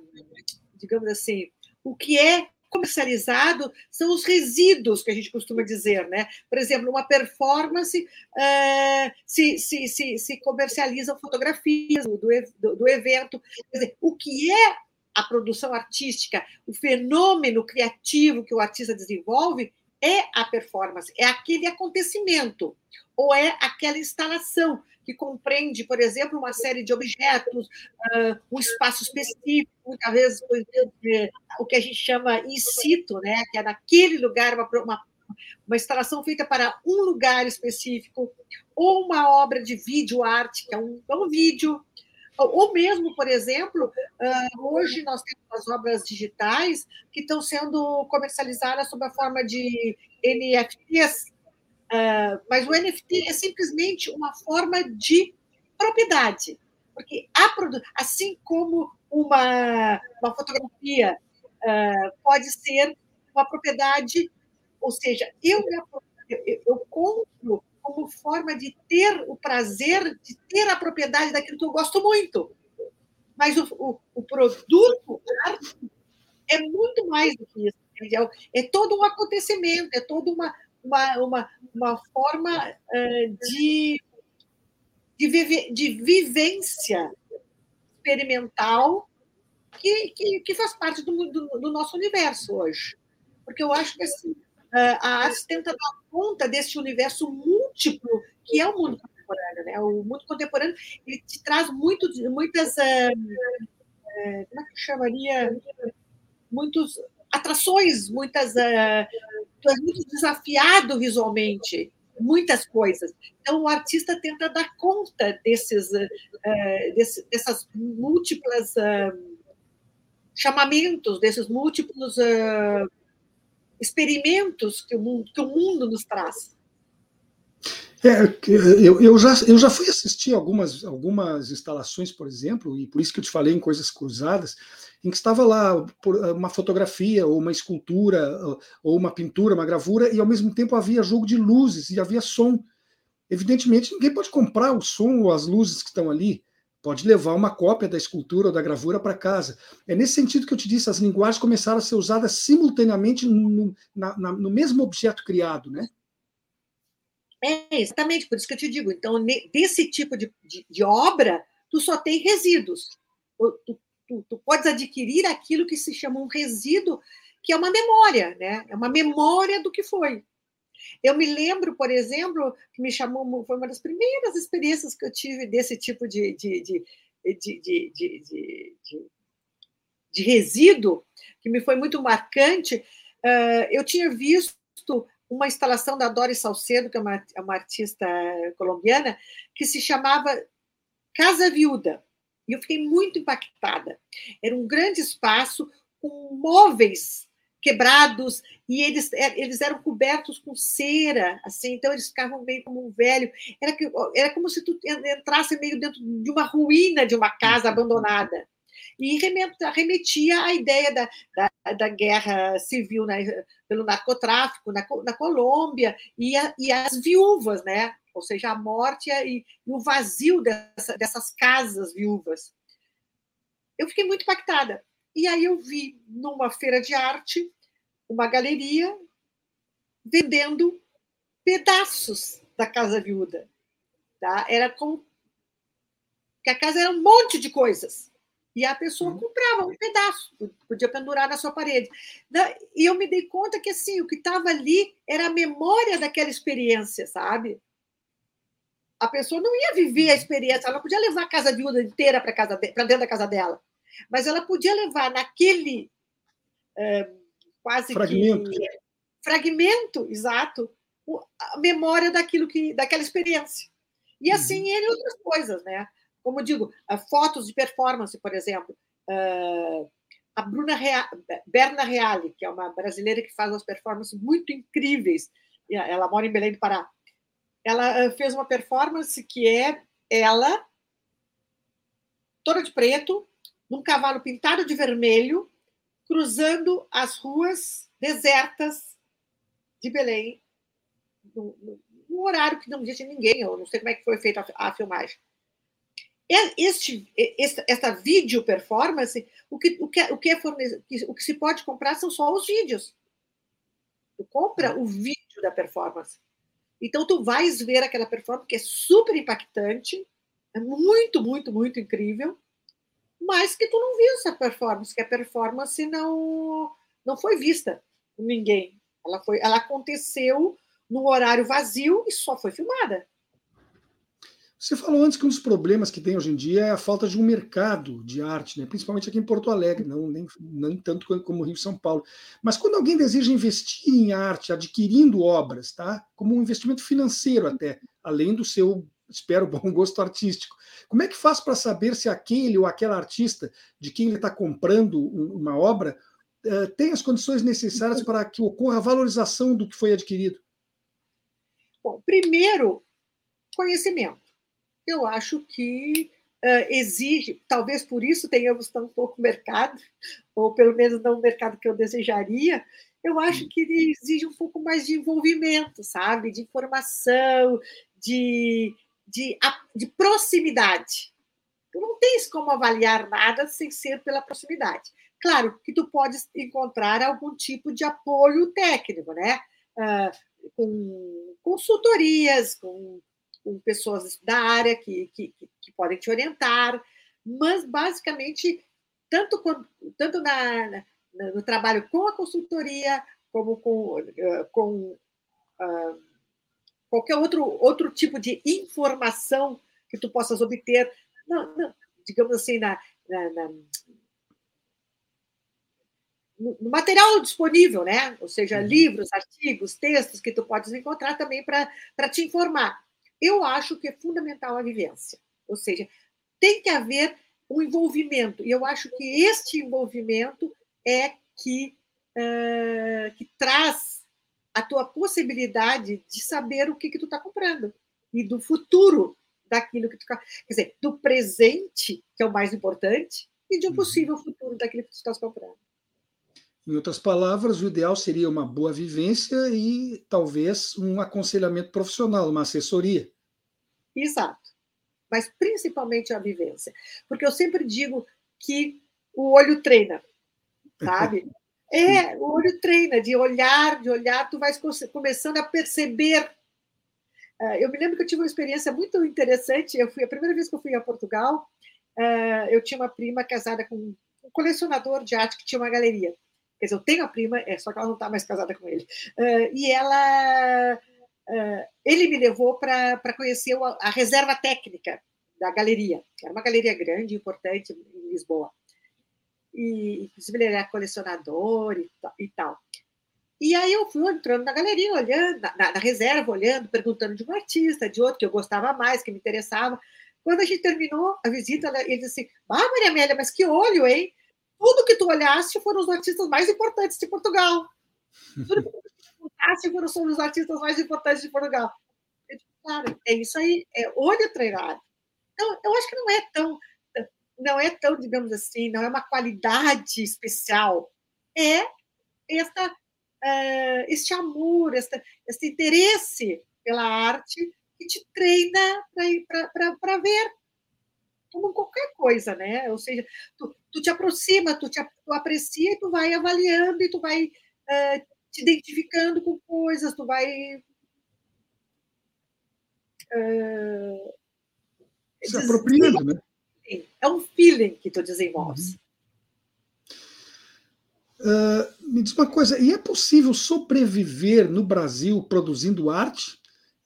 digamos assim, o que é comercializado são os resíduos que a gente costuma dizer, né? Por exemplo, uma performance uh, se, se, se, se comercializam fotografias do, do, do evento. Dizer, o que é a produção artística, o fenômeno criativo que o artista desenvolve é a performance, é aquele acontecimento, ou é aquela instalação que compreende, por exemplo, uma série de objetos, uh, um espaço específico, muitas vezes o que a gente chama in situ, né? que é naquele lugar, uma, uma, uma instalação feita para um lugar específico, ou uma obra de vídeo arte, que é um, é um vídeo, ou mesmo, por exemplo, hoje nós temos as obras digitais que estão sendo comercializadas sob a forma de NFTs, mas o NFT é simplesmente uma forma de propriedade, porque a, assim como uma, uma fotografia pode ser uma propriedade, ou seja, eu, eu, compro como forma de ter o prazer de ter a propriedade daquilo que eu gosto muito. Mas o, o, o produto é muito mais do que isso. Entendeu? É todo um acontecimento, é toda uma, uma, uma, uma forma uh, de, de, vive, de vivência experimental que, que, que faz parte do, do, do, nosso universo hoje. Porque eu acho que assim, a arte tenta dar conta desse universo múltiplo que é o mundo contemporâneo. Né? O mundo contemporâneo ele te traz muito, muitas. Uh, uh, como é que chamaria? Muitas atrações, muitas. Uh, tu és muito desafiado visualmente, muitas coisas. Então, o artista tenta dar conta desses, desse, dessas múltiplas chamamentos, desses múltiplos experimentos que o mundo, que o mundo nos traz. É, eu, eu, já, eu já fui assistir algumas, algumas instalações, por exemplo, e por isso que eu te falei em coisas cruzadas, em que estava lá uma fotografia, ou uma escultura, ou uma pintura, uma gravura, e ao mesmo tempo havia jogo de luzes e havia som. Evidentemente, ninguém pode comprar o som ou as luzes que estão ali, pode levar uma cópia da escultura ou da gravura para casa. É nesse sentido que eu te disse, as linguagens começaram a ser usadas simultaneamente no, na, na, no mesmo objeto criado, né? É, exatamente, por isso que eu te digo. Então, desse tipo de, de, de obra, tu só tem resíduos. Tu, tu, podes adquirir aquilo que se chama um resíduo, que é uma memória, né? É uma memória do que foi. Eu me lembro, por exemplo, que me chamou, foi uma das primeiras experiências que eu tive desse tipo de, de, de, de, de, de resíduo, que me foi muito marcante. eu tinha visto uma instalação da Doris Salcedo, que é uma, uma artista colombiana, que se chamava Casa Viúda. E eu fiquei muito impactada. Era um grande espaço com móveis quebrados e eles, é, eles eram cobertos com cera, assim, então eles ficavam meio como um velho. Era, que, era como se tu entrasse meio dentro de uma ruína de uma casa abandonada. E remetia à ideia da, da, da guerra civil né, pelo narcotráfico na, na Colômbia e, a, e as viúvas, né? ou seja, a morte e, e o vazio dessa, dessas casas viúvas. Eu fiquei muito impactada. E aí eu vi numa feira de arte uma galeria vendendo pedaços da casa viúda. Tá? Era como que a casa era um monte de coisas. E a pessoa uhum. comprava um pedaço, podia pendurar na sua parede. E eu me dei conta que assim, o que estava ali era a memória daquela experiência, sabe? A pessoa não ia viver a uhum. experiência, ela podia levar a casa viúda inteira para dentro da casa dela mas ela podia levar naquele é, quase fragmento. que fragmento, exato, a memória daquilo que daquela experiência. E assim uhum. ele outras coisas, né? Como digo, fotos de performance, por exemplo. Uh, a Bruna Rea, Berna Reale, que é uma brasileira que faz umas performances muito incríveis. Ela mora em Belém do Pará. Ela fez uma performance que é ela, toda de preto, num cavalo pintado de vermelho, cruzando as ruas desertas de Belém, no horário que não tinha ninguém, eu não sei como é que foi feita a, a filmagem. Este, esta, esta vídeo performance, o que, o, que, o, que é o que se pode comprar são só os vídeos. Tu compra o vídeo da performance. Então, tu vais ver aquela performance que é super impactante, é muito, muito, muito incrível, mas que tu não viu essa performance, que a performance não, não foi vista por ninguém. Ela, foi, ela aconteceu no horário vazio e só foi filmada. Você falou antes que um dos problemas que tem hoje em dia é a falta de um mercado de arte, né? principalmente aqui em Porto Alegre, não nem, tanto como Rio e São Paulo. Mas quando alguém deseja investir em arte, adquirindo obras, tá? como um investimento financeiro até, além do seu, espero, [LAUGHS] bom gosto artístico, como é que faz para saber se aquele ou aquela artista de quem ele está comprando uma obra uh, tem as condições necessárias para que ocorra a valorização do que foi adquirido? Bom, primeiro, conhecimento eu acho que uh, exige, talvez por isso tenhamos tão pouco mercado, ou pelo menos não o mercado que eu desejaria, eu acho que ele exige um pouco mais de envolvimento, sabe? De informação, de, de, de proximidade. Tu não tens como avaliar nada sem ser pela proximidade. Claro que tu podes encontrar algum tipo de apoio técnico, né? Uh, com consultorias, com com pessoas da área que, que, que podem te orientar, mas basicamente, tanto, tanto na, na, no trabalho com a consultoria, como com, eh, com uh, qualquer outro, outro tipo de informação que tu possas obter, não, não, digamos assim, na, na, no material disponível, né? Ou seja, uhum. livros, artigos, textos que tu podes encontrar também para te informar. Eu acho que é fundamental a vivência, ou seja, tem que haver um envolvimento, e eu acho que este envolvimento é que, uh, que traz a tua possibilidade de saber o que, que tu está comprando e do futuro daquilo que tu quer dizer, do presente, que é o mais importante, e de um uhum. possível futuro daquilo que tu estás comprando. Em outras palavras, o ideal seria uma boa vivência e talvez um aconselhamento profissional, uma assessoria. Exato. Mas principalmente a vivência. Porque eu sempre digo que o olho treina, [LAUGHS] sabe? É, o olho treina, de olhar, de olhar, tu vais começando a perceber. Ah, eu me lembro que eu tive uma experiência muito interessante. Eu fui a primeira vez que eu fui a Portugal. Ah, eu tinha uma prima casada com um colecionador de arte que tinha uma galeria. Quer dizer, eu tenho a prima, é só que ela não está mais casada com ele. Uh, e ela, uh, ele me levou para conhecer a, a, reserva técnica da galeria. Era uma galeria grande, importante em Lisboa. E, inclusive, ele era colecionador e, e tal. E aí eu fui entrando na galeria, olhando, na, na, reserva, olhando, perguntando de um artista, de outro que eu gostava mais, que me interessava. Quando a gente terminou a visita, ele disse assim: Ah, Maria Amélia, mas que olho, hein? Tudo que tu olhaste foram os artistas mais importantes de Portugal. Tudo que tu olhaste foram os artistas mais importantes de Portugal. Claro, é isso aí, é olho treinado. Então, eu acho que não é tão, não é tão, digamos assim, não é uma qualidade especial. É esta, uh, este amor, esta, este interesse pela arte que te treina para ver como qualquer coisa, né? Ou seja, tu, tu te aproxima, tu, te, tu aprecia e tu vai avaliando e tu vai uh, te identificando com coisas, tu vai. Uh, Se apropriando, né? É um feeling que tu desenvolves. Uhum. Uh, me diz uma coisa, e é possível sobreviver no Brasil produzindo arte?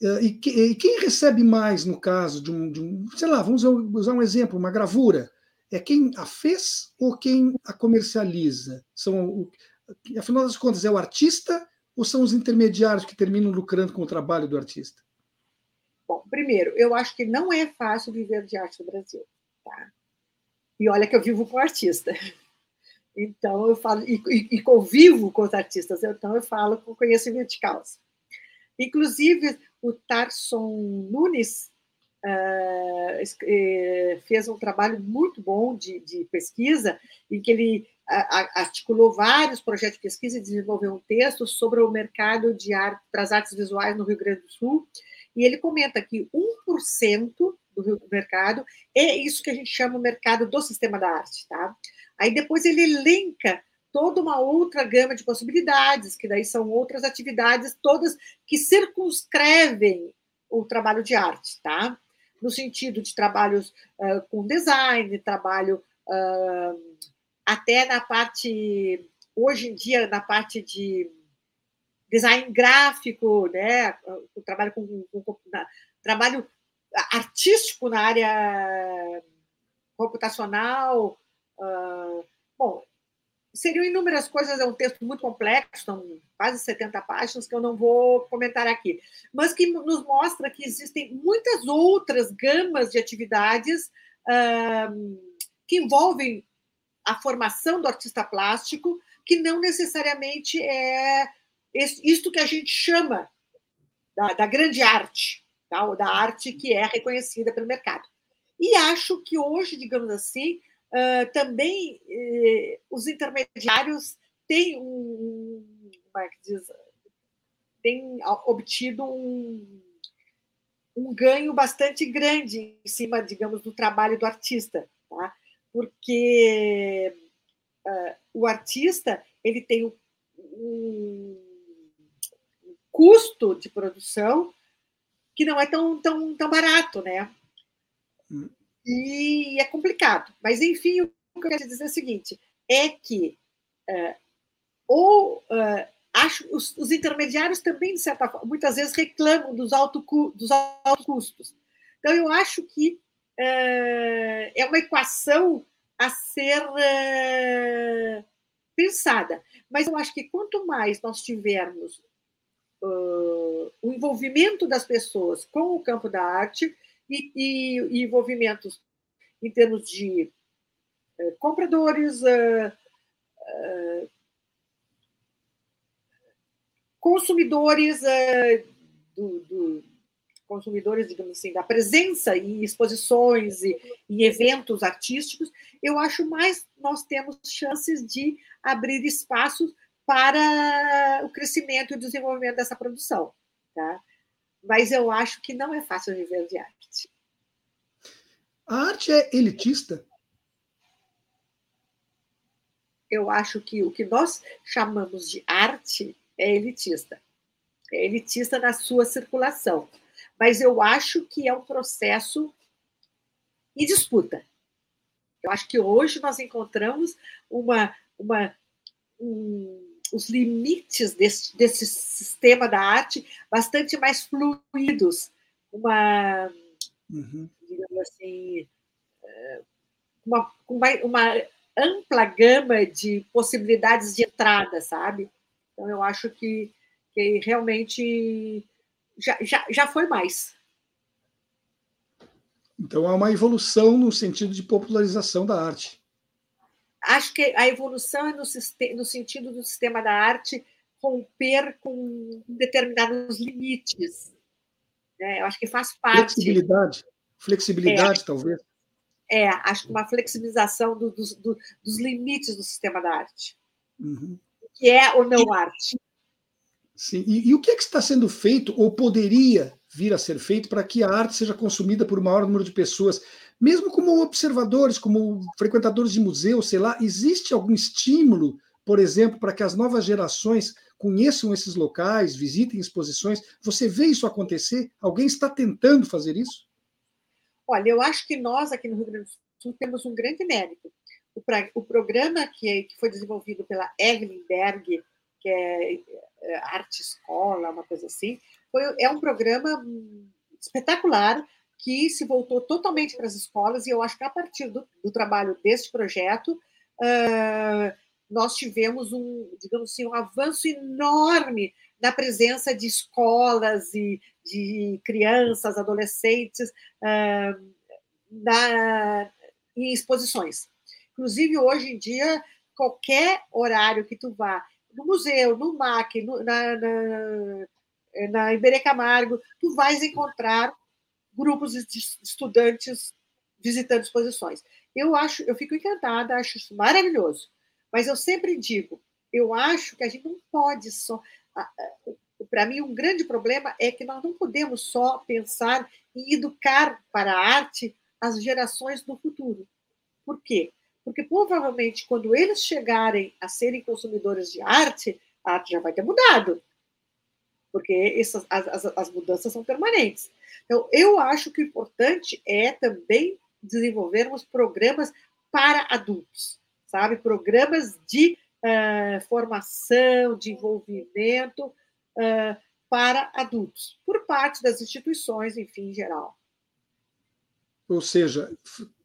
Eh, e, que, e, quem recebe mais no caso de um, de um, sei lá, vamos usar um exemplo, uma gravura, é quem a fez ou quem a comercializa? São, afinal das contas, é o artista ou são os intermediários que terminam lucrando com o trabalho do artista? Bom, primeiro, eu acho que não é fácil viver de arte no Brasil, tá? E olha que eu vivo com artista. Então, eu falo, e, e, e convivo com os artistas, então eu falo com conhecimento de causa. Inclusive, o Tarson Nunes uh, fez um trabalho muito bom de, de pesquisa, em que ele articulou vários projetos de pesquisa e desenvolveu um texto sobre o mercado de arte, das artes visuais no Rio Grande do Sul, e ele comenta que 1% do mercado é isso que a gente chama o mercado do sistema da arte, tá? Aí depois ele elenca toda uma outra gama de possibilidades, que daí são outras atividades, todas que circunscrevem o trabalho de arte, tá? No sentido de trabalhos uh, com design, trabalho uh, até na parte, hoje em dia, na parte de design gráfico, né? O trabalho com, com, com na, trabalho artístico na área computacional. Uh, bom, seriam inúmeras coisas, é um texto muito complexo, são quase 70 páginas que eu não vou comentar aqui, mas que nos mostra que existem muitas outras gamas de atividades uh, que envolvem a formação do artista plástico, que não necessariamente é isto que a gente chama da, da grande arte, tá? ou da arte que é reconhecida pelo mercado. E acho que hoje, digamos assim, uh, também uh, os intermediários têm um, como é que diz, têm obtido um, um ganho bastante grande em cima, digamos, do trabalho do artista, tá? porque uh, o artista ele tem um, um, custo de produção que não é tão, tão, tão barato, né? E é complicado. Mas, enfim, o que eu quero dizer é o seguinte: é que uh, ou uh, acho os, os, intermediários também, de certa forma, muitas vezes reclamam dos, alto, dos altos custos. Então, eu acho que uh, é uma equação a ser pensada. Mas eu acho que quanto mais nós tivermos o envolvimento das pessoas com o campo da arte e, e, e envolvimentos em termos de uh, compradores, uh, consumidores do, do, consumidores, digamos assim, da presença em exposições e, e eventos artísticos, eu acho mais nós temos chances de abrir espaços para o crescimento e o desenvolvimento dessa produção. Tá? Mas eu acho que não é fácil viver de arte. A arte é elitista? Eu acho que o que nós chamamos de arte é elitista. É elitista na sua circulação. Mas eu acho que é um processo em disputa. Eu acho que hoje nós encontramos uma, uma um, os limites desse, desse sistema da arte bastante mais fluidos, uma, uhum. digamos assim, eh, uma, uma, uma ampla gama de possibilidades de entrada, sabe? Então, eu acho que, que realmente já, já, já foi mais. Então, há uma evolução no sentido de popularização da arte acho que a evolução é no, no sentido do sistema da arte romper com determinados limites. Né? Eu acho que faz parte. Flexibilidade. Flexibilidade, é, talvez. É, acho que uma flexibilização do, do, do, dos limites do sistema da arte. Uhum. Que é ou não arte. Sim. E, e, o que, é que está sendo feito, ou poderia vir a ser feito, para que a arte seja consumida por um maior número de pessoas? Mesmo como observadores, como frequentadores de museus, sei lá, existe algum estímulo, por exemplo, para que as novas gerações conheçam esses locais, visitem exposições? Você vê isso acontecer? Alguém está tentando fazer isso? Olha, eu acho que nós aqui no Rio Grande do Sul temos um grande mérito. O, pra, o programa que, que, foi desenvolvido pela Evelyn Berg, que é, é Arte Escola, uma coisa assim, foi, é um programa hum, espetacular que se voltou totalmente para as escolas, e eu acho que a partir do, do trabalho deste projeto, uh, nós tivemos um, digamos assim, um avanço enorme na presença de escolas e de crianças, adolescentes uh, na, em exposições. Inclusive, hoje em dia, qualquer horário que tu vá, no museu, no MAC, no, na, na, na Iberê Camargo, tu vais encontrar grupos de estudantes visitando exposições. Eu acho, eu fico encantada, acho isso maravilhoso. Mas eu sempre digo, eu acho que a gente não pode só. Para mim, um grande problema é que nós não podemos só pensar em educar para a arte as gerações do futuro. Por quê? Porque provavelmente, quando eles chegarem a serem consumidores de arte, a arte já vai ter mudado. Porque essas, as, as mudanças são permanentes. Então, eu acho que o importante é também desenvolvermos programas para adultos, sabe? Programas de uh, formação, de envolvimento uh, para adultos, por parte das instituições, enfim, em geral. Ou seja,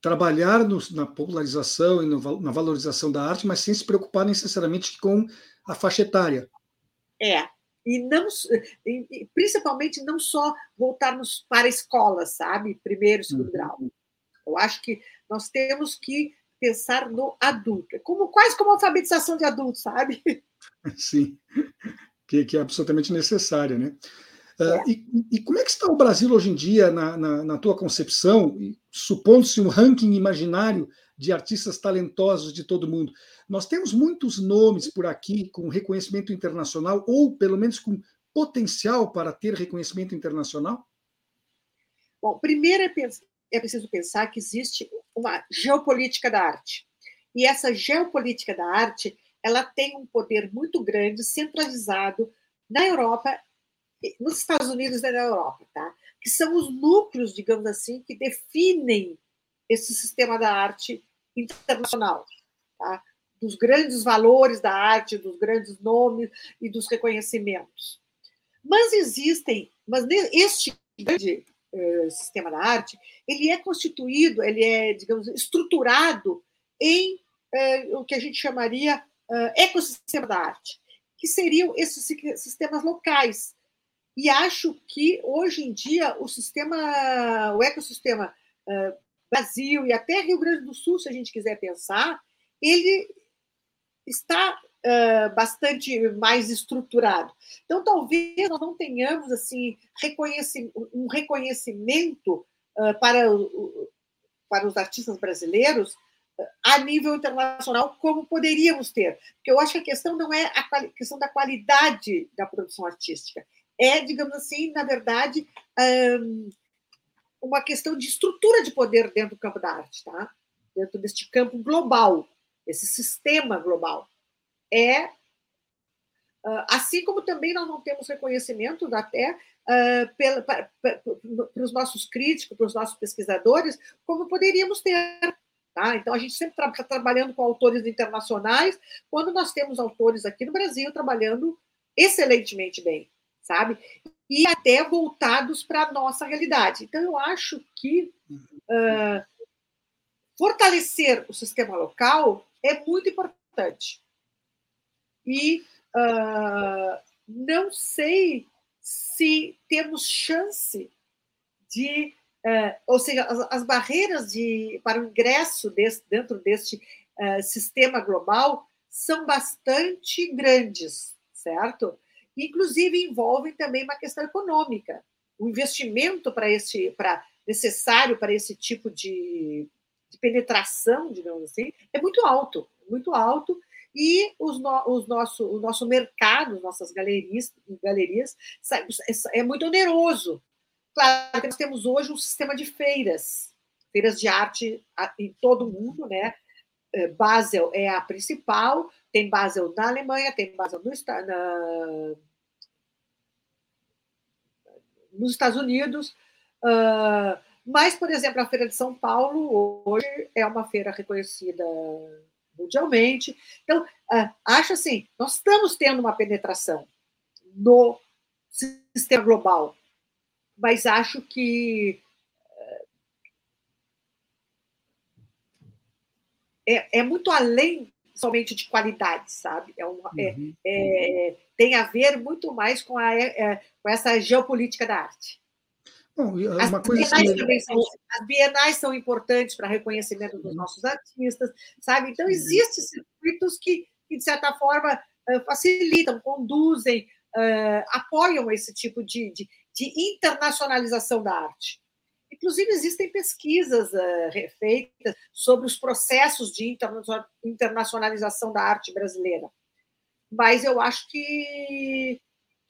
trabalhar no, na popularização e no, na valorização da arte, mas sem se preocupar necessariamente com a faixa etária. É, e não principalmente não só voltarmos para a escola, sabe? Primeiro, segundo uhum. grau. Eu acho que nós temos que pensar no adulto, é como quase como alfabetização de adultos, sabe? [LAUGHS] Sim, que, que é absolutamente necessária, né? Uh, e, e, como é que está o Brasil hoje em dia, na, na, na tua concepção, supondo-se um ranking imaginário de artistas talentosos de todo mundo? Nós temos muitos nomes por aqui com reconhecimento internacional, ou pelo menos com potencial para ter reconhecimento internacional? Bom, primeiro é, é preciso pensar que existe uma geopolítica da arte. E essa geopolítica da arte, ela tem um poder muito grande, centralizado na Europa nos Estados Unidos e na Europa, tá? que são os núcleos, digamos assim, que definem esse sistema da arte internacional, tá? dos grandes valores da arte, dos grandes nomes e dos reconhecimentos. Mas existem, mas este grande eh, sistema da arte, ele é constituído, ele é, digamos, estruturado em eh, o que a gente chamaria eh, ecossistema da arte, que seriam esses sistemas locais, e acho que hoje em dia o sistema, o ecossistema uh, Brasil e até Rio Grande do Sul, se a gente quiser pensar, ele está uh, bastante mais estruturado. Então, talvez nós não tenhamos assim um reconhecimento uh, para, para os artistas brasileiros a nível internacional como poderíamos ter. Porque eu acho que a questão não é a questão da qualidade da produção artística, é, digamos assim, na verdade, uma questão de estrutura de poder dentro do campo da arte, tá? dentro deste campo global, esse sistema global. É ah, assim como também nós não temos reconhecimento até uh, para, para, para os nossos críticos, para os nossos pesquisadores, como poderíamos ter. Tá? Então, a gente sempre está tra trabalhando com autores internacionais, quando nós temos autores aqui no Brasil trabalhando excelentemente bem sabe? E até voltados para a nossa realidade. Então, eu acho que uh, fortalecer o sistema local é muito importante. E uh, não sei se temos chance de. Uh, ou seja, as, as, barreiras de, para o ingresso desse, dentro deste sistema global são bastante grandes, certo? Inclusive envolvem também uma questão econômica. O investimento para esse, para necessário para esse tipo de, de, penetração, digamos assim, é muito alto, muito alto. E os, no, os nosso, o nosso mercado, nossas galerias, galerias é, é muito oneroso. Claro que nós temos hoje um sistema de feiras, feiras de arte em todo o mundo, né? É, Basel é a principal, tem Basel na Alemanha, tem Basel no, na, nos Estados Unidos. Uh, mas, por exemplo, a Feira de São Paulo hoje é uma feira reconhecida mundialmente. Então, uh, acho assim, nós estamos tendo uma penetração no sistema global, mas acho que uh, é, é muito além somente de qualidade, sabe? É uma, é, uhum. é, é, tem a ver muito mais com, a, é, com essa geopolítica da arte. Bom, as, bienais que... são, as bienais são importantes para reconhecimento dos uhum. nossos artistas, sabe? Então, uhum. existem circuitos certa forma, facilitam, conduzem, apoiam esse tipo de, de, de internacionalização da arte. Inclusive, existem pesquisas uh, feitas sobre os processos de internacionalização da arte brasileira. Mas eu acho que,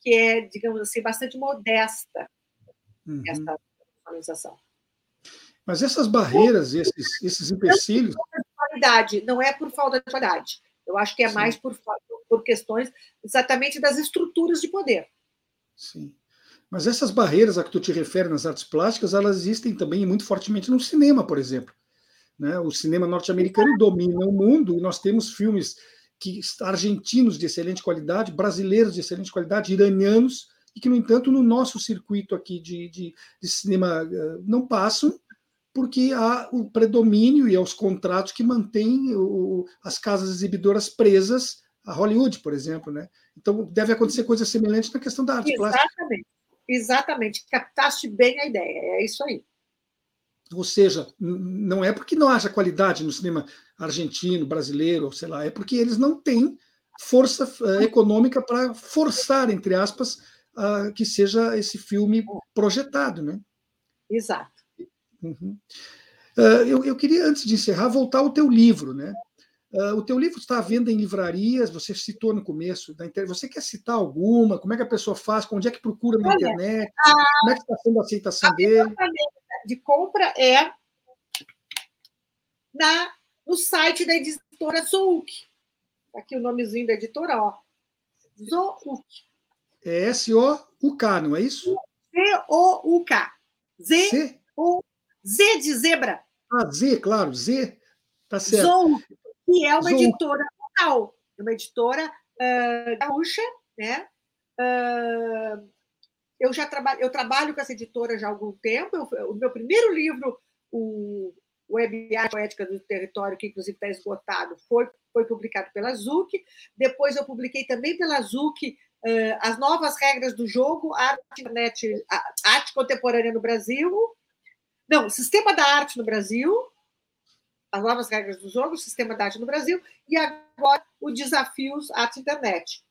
que é, digamos assim, bastante modesta uhum. essa internacionalização. Mas essas barreiras, esses, esses empecilhos. Não é não é por falta de qualidade. Eu acho que é Sim. mais por, por questões exatamente das estruturas de poder. Sim. Mas essas barreiras a que tu te refere nas artes plásticas, elas existem também muito fortemente no cinema, por exemplo. Né? O cinema norte-americano domina o mundo e nós temos filmes que argentinos de excelente qualidade, brasileiros de excelente qualidade, iranianos, e que, no entanto, no nosso circuito aqui de, de, de cinema eh, não passam, porque há o predomínio e aos contratos que mantêm o, as casas exibidoras presas a Hollywood, por exemplo. Né? Então, deve acontecer coisa semelhante na questão da arte Exatamente. plástica. Exatamente, captaste bem a ideia, é isso aí. Ou seja, não é porque não haja qualidade no cinema argentino, brasileiro, sei lá, é porque eles não têm força uh, econômica para forçar, entre aspas, uh, que seja esse filme projetado, né? Exato. Uhum. Uh, eu, eu, queria, antes de encerrar, voltar ao teu livro, né? Uh, o teu livro está à venda em livrarias, você citou no começo da internet. Você quer citar alguma? Como é que a pessoa faz? Onde é que procura na Olha, internet? A, Como é que está sendo a aceitação a dele? de compra é na, no site da editora Zouk. Tá aqui o nomezinho da editora, ó. Zouk. É S-O-U-K, não é isso? Z-O-U-K. Z-O... Z de zebra. Ah, Z, claro, Z. Tá certo. Zouk que é uma editora local, uma editora uh, gaúcha, né? Uh, eu já trabalho, eu trabalho com essa editora já há algum tempo. Eu, o meu primeiro livro, o Web Art Poética do Território, que inclusive está esgotado, foi, foi publicado pela ZUC. Depois eu publiquei também pela ZUC uh, as novas regras do jogo, arte, internet, arte contemporânea no Brasil. Não, Sistema da Arte no Brasil, as novas regras do jogo, o sistema da arte no Brasil, e agora o Desafios Arte Internet.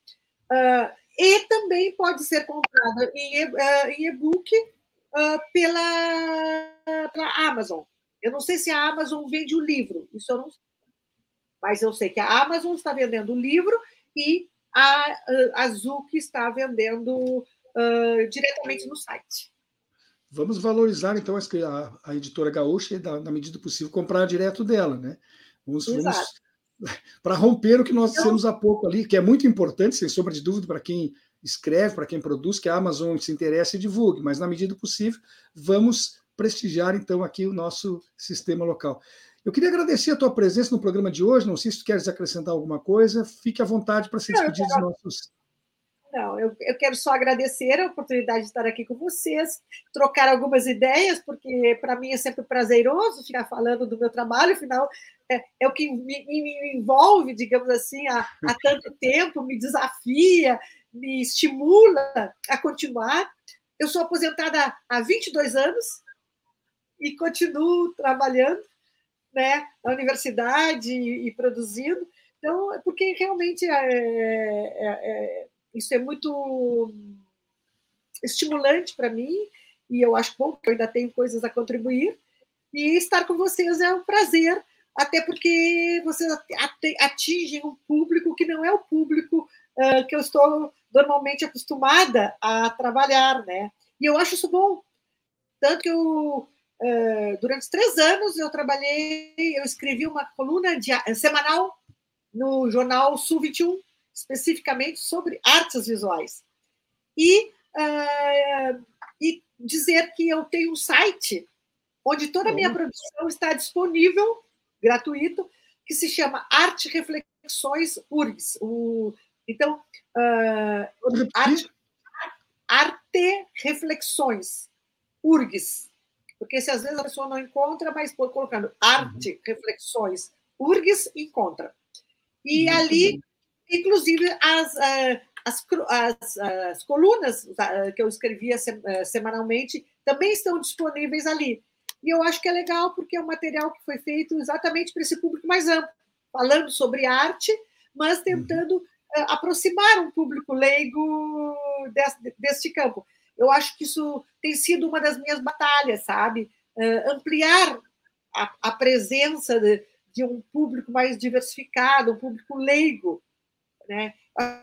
Uh, e também pode ser comprada em, uh, em e-book uh, pela, pela Amazon. Eu não sei se a Amazon vende o livro, isso eu não sei. Mas eu sei que a Amazon está vendendo o livro e a, a Zuc está vendendo diretamente no site. Vamos valorizar, então, a, a editora gaúcha e, na medida possível, comprar direto dela, né? Vamos, vamos [LAUGHS] para romper o que nós então dissemos há pouco ali, que é muito importante, sem sombra de dúvida, para quem escreve, para quem produz, que a Amazon se interesse e divulgue, mas na medida possível, vamos prestigiar então aqui o nosso sistema local. Eu queria agradecer a tua presença no programa de hoje. Não sei se tu queres acrescentar alguma coisa. Fique à vontade para se despedir dos nossos não, eu, eu quero só agradecer a oportunidade de estar aqui com vocês, trocar algumas ideias, porque para mim é sempre prazeroso ficar falando do meu trabalho, afinal, é, é o que me, me, envolve, digamos assim, há, há tanto [LAUGHS] tempo, me desafia, me estimula a continuar. Eu sou aposentada há 22 anos e continuo trabalhando né, na universidade e, e produzindo. Então, é porque realmente é, é, é isso é muito estimulante para mim e eu acho bom que eu ainda tenho coisas a contribuir. E estar com vocês é um prazer, até porque vocês atingem um público que não é o público uh, que eu estou normalmente acostumada a trabalhar, né? E eu acho isso bom. Tanto que eu, uh, durante três anos, eu trabalhei, eu escrevi uma coluna semanal no jornal Sul 21, especificamente sobre artes visuais. E, uh, e dizer que eu tenho um site onde toda a minha produção está disponível, gratuito, que se chama Arte Reflexões URGS. O, então, uh, arte, arte Reflexões URGS. Porque se às vezes a pessoa não encontra, mas colocando Arte uhum. Reflexões URGS, encontra. E ali. Inclusive, as, eh, as, as, as colunas eh, que eu escrevia semanalmente também estão disponíveis ali. E eu acho que é legal porque é um material que foi feito exatamente para esse público mais amplo, falando sobre arte, mas tentando uh, aproximar um público leigo deste, deste campo. Eu acho que isso tem sido uma das minhas batalhas, sabe? Ampliar a, a presença de, de, um público mais diversificado, um público leigo. Né?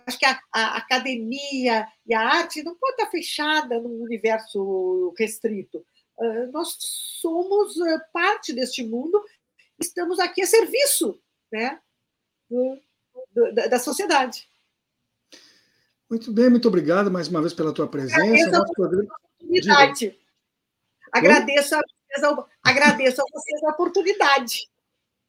Acho que a, a, academia e a arte não pode estar fechada num universo restrito. Uh, nós somos uh, parte deste mundo, estamos aqui a serviço né, do, do, da, da sociedade. Muito bem, muito obrigado mais uma vez pela tua presença. Agradeço a, programa... oportunidade. Agradeço a, agradeço a vocês a oportunidade.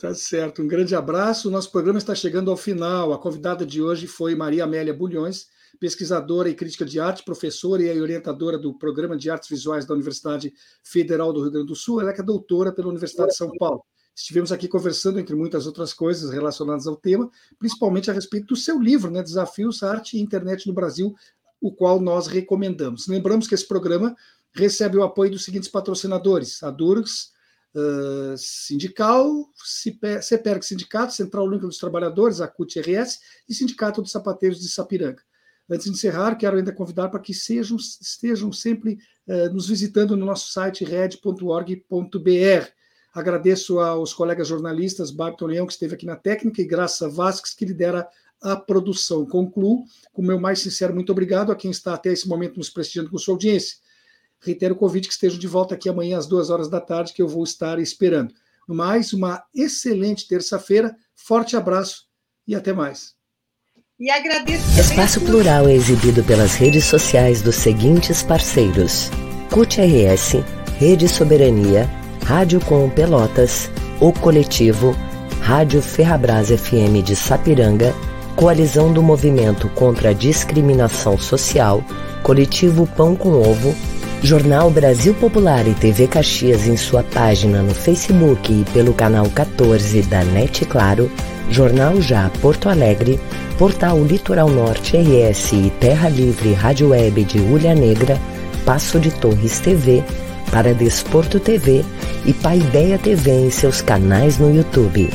Tá certo, um grande abraço. Nosso programa está chegando ao final. A convidada de hoje foi Maria Amélia Bulhões, pesquisadora e crítica de arte, professora e orientadora do Programa de Artes Visuais da Universidade Federal do Rio Grande do Sul. Ela é, é doutora pela Universidade de São Paulo. Estivemos aqui conversando, entre muitas outras coisas relacionadas ao tema, principalmente a respeito do seu livro, né, Desafios Arte e Internet no Brasil, o qual nós recomendamos. Lembramos que esse programa recebe o apoio dos seguintes patrocinadores: a Durgs, uh, Sindical, CEPERG Sindicato, Central Única dos Trabalhadores, a CUT-RS e Sindicato dos Sapateiros de Sapiranga. Antes de encerrar, quero ainda convidar para que sejam, estejam sempre uh, nos visitando no nosso site red.org.br Agradeço aos colegas jornalistas, Barton Leão, que esteve aqui na técnica, e Graça Vasques, que lidera a produção. Concluo com o meu mais sincero muito obrigado a quem está até esse momento nos prestigiando com sua audiência. Reitero o convite que estejam de volta aqui amanhã às duas horas da tarde, que eu vou estar esperando. No mais, uma excelente terça-feira, forte abraço e até mais. E agradeço. Espaço Plural é exibido pelas redes sociais dos seguintes parceiros: CUT-RS, Rede Soberania, Rádio Com Pelotas, O Coletivo, Rádio Ferrabras FM de Sapiranga, Coalizão do Movimento contra a Discriminação Social, Coletivo Pão com Ovo, Jornal Brasil Popular e TV Caxias em sua página no Facebook e pelo canal 14 da NET Claro, Jornal Já Porto Alegre, Portal Litoral Norte RS e Terra Livre Rádio Web de Ulha Negra, Passo de Torres TV, para Desporto TV e Paideia TV em seus canais no YouTube.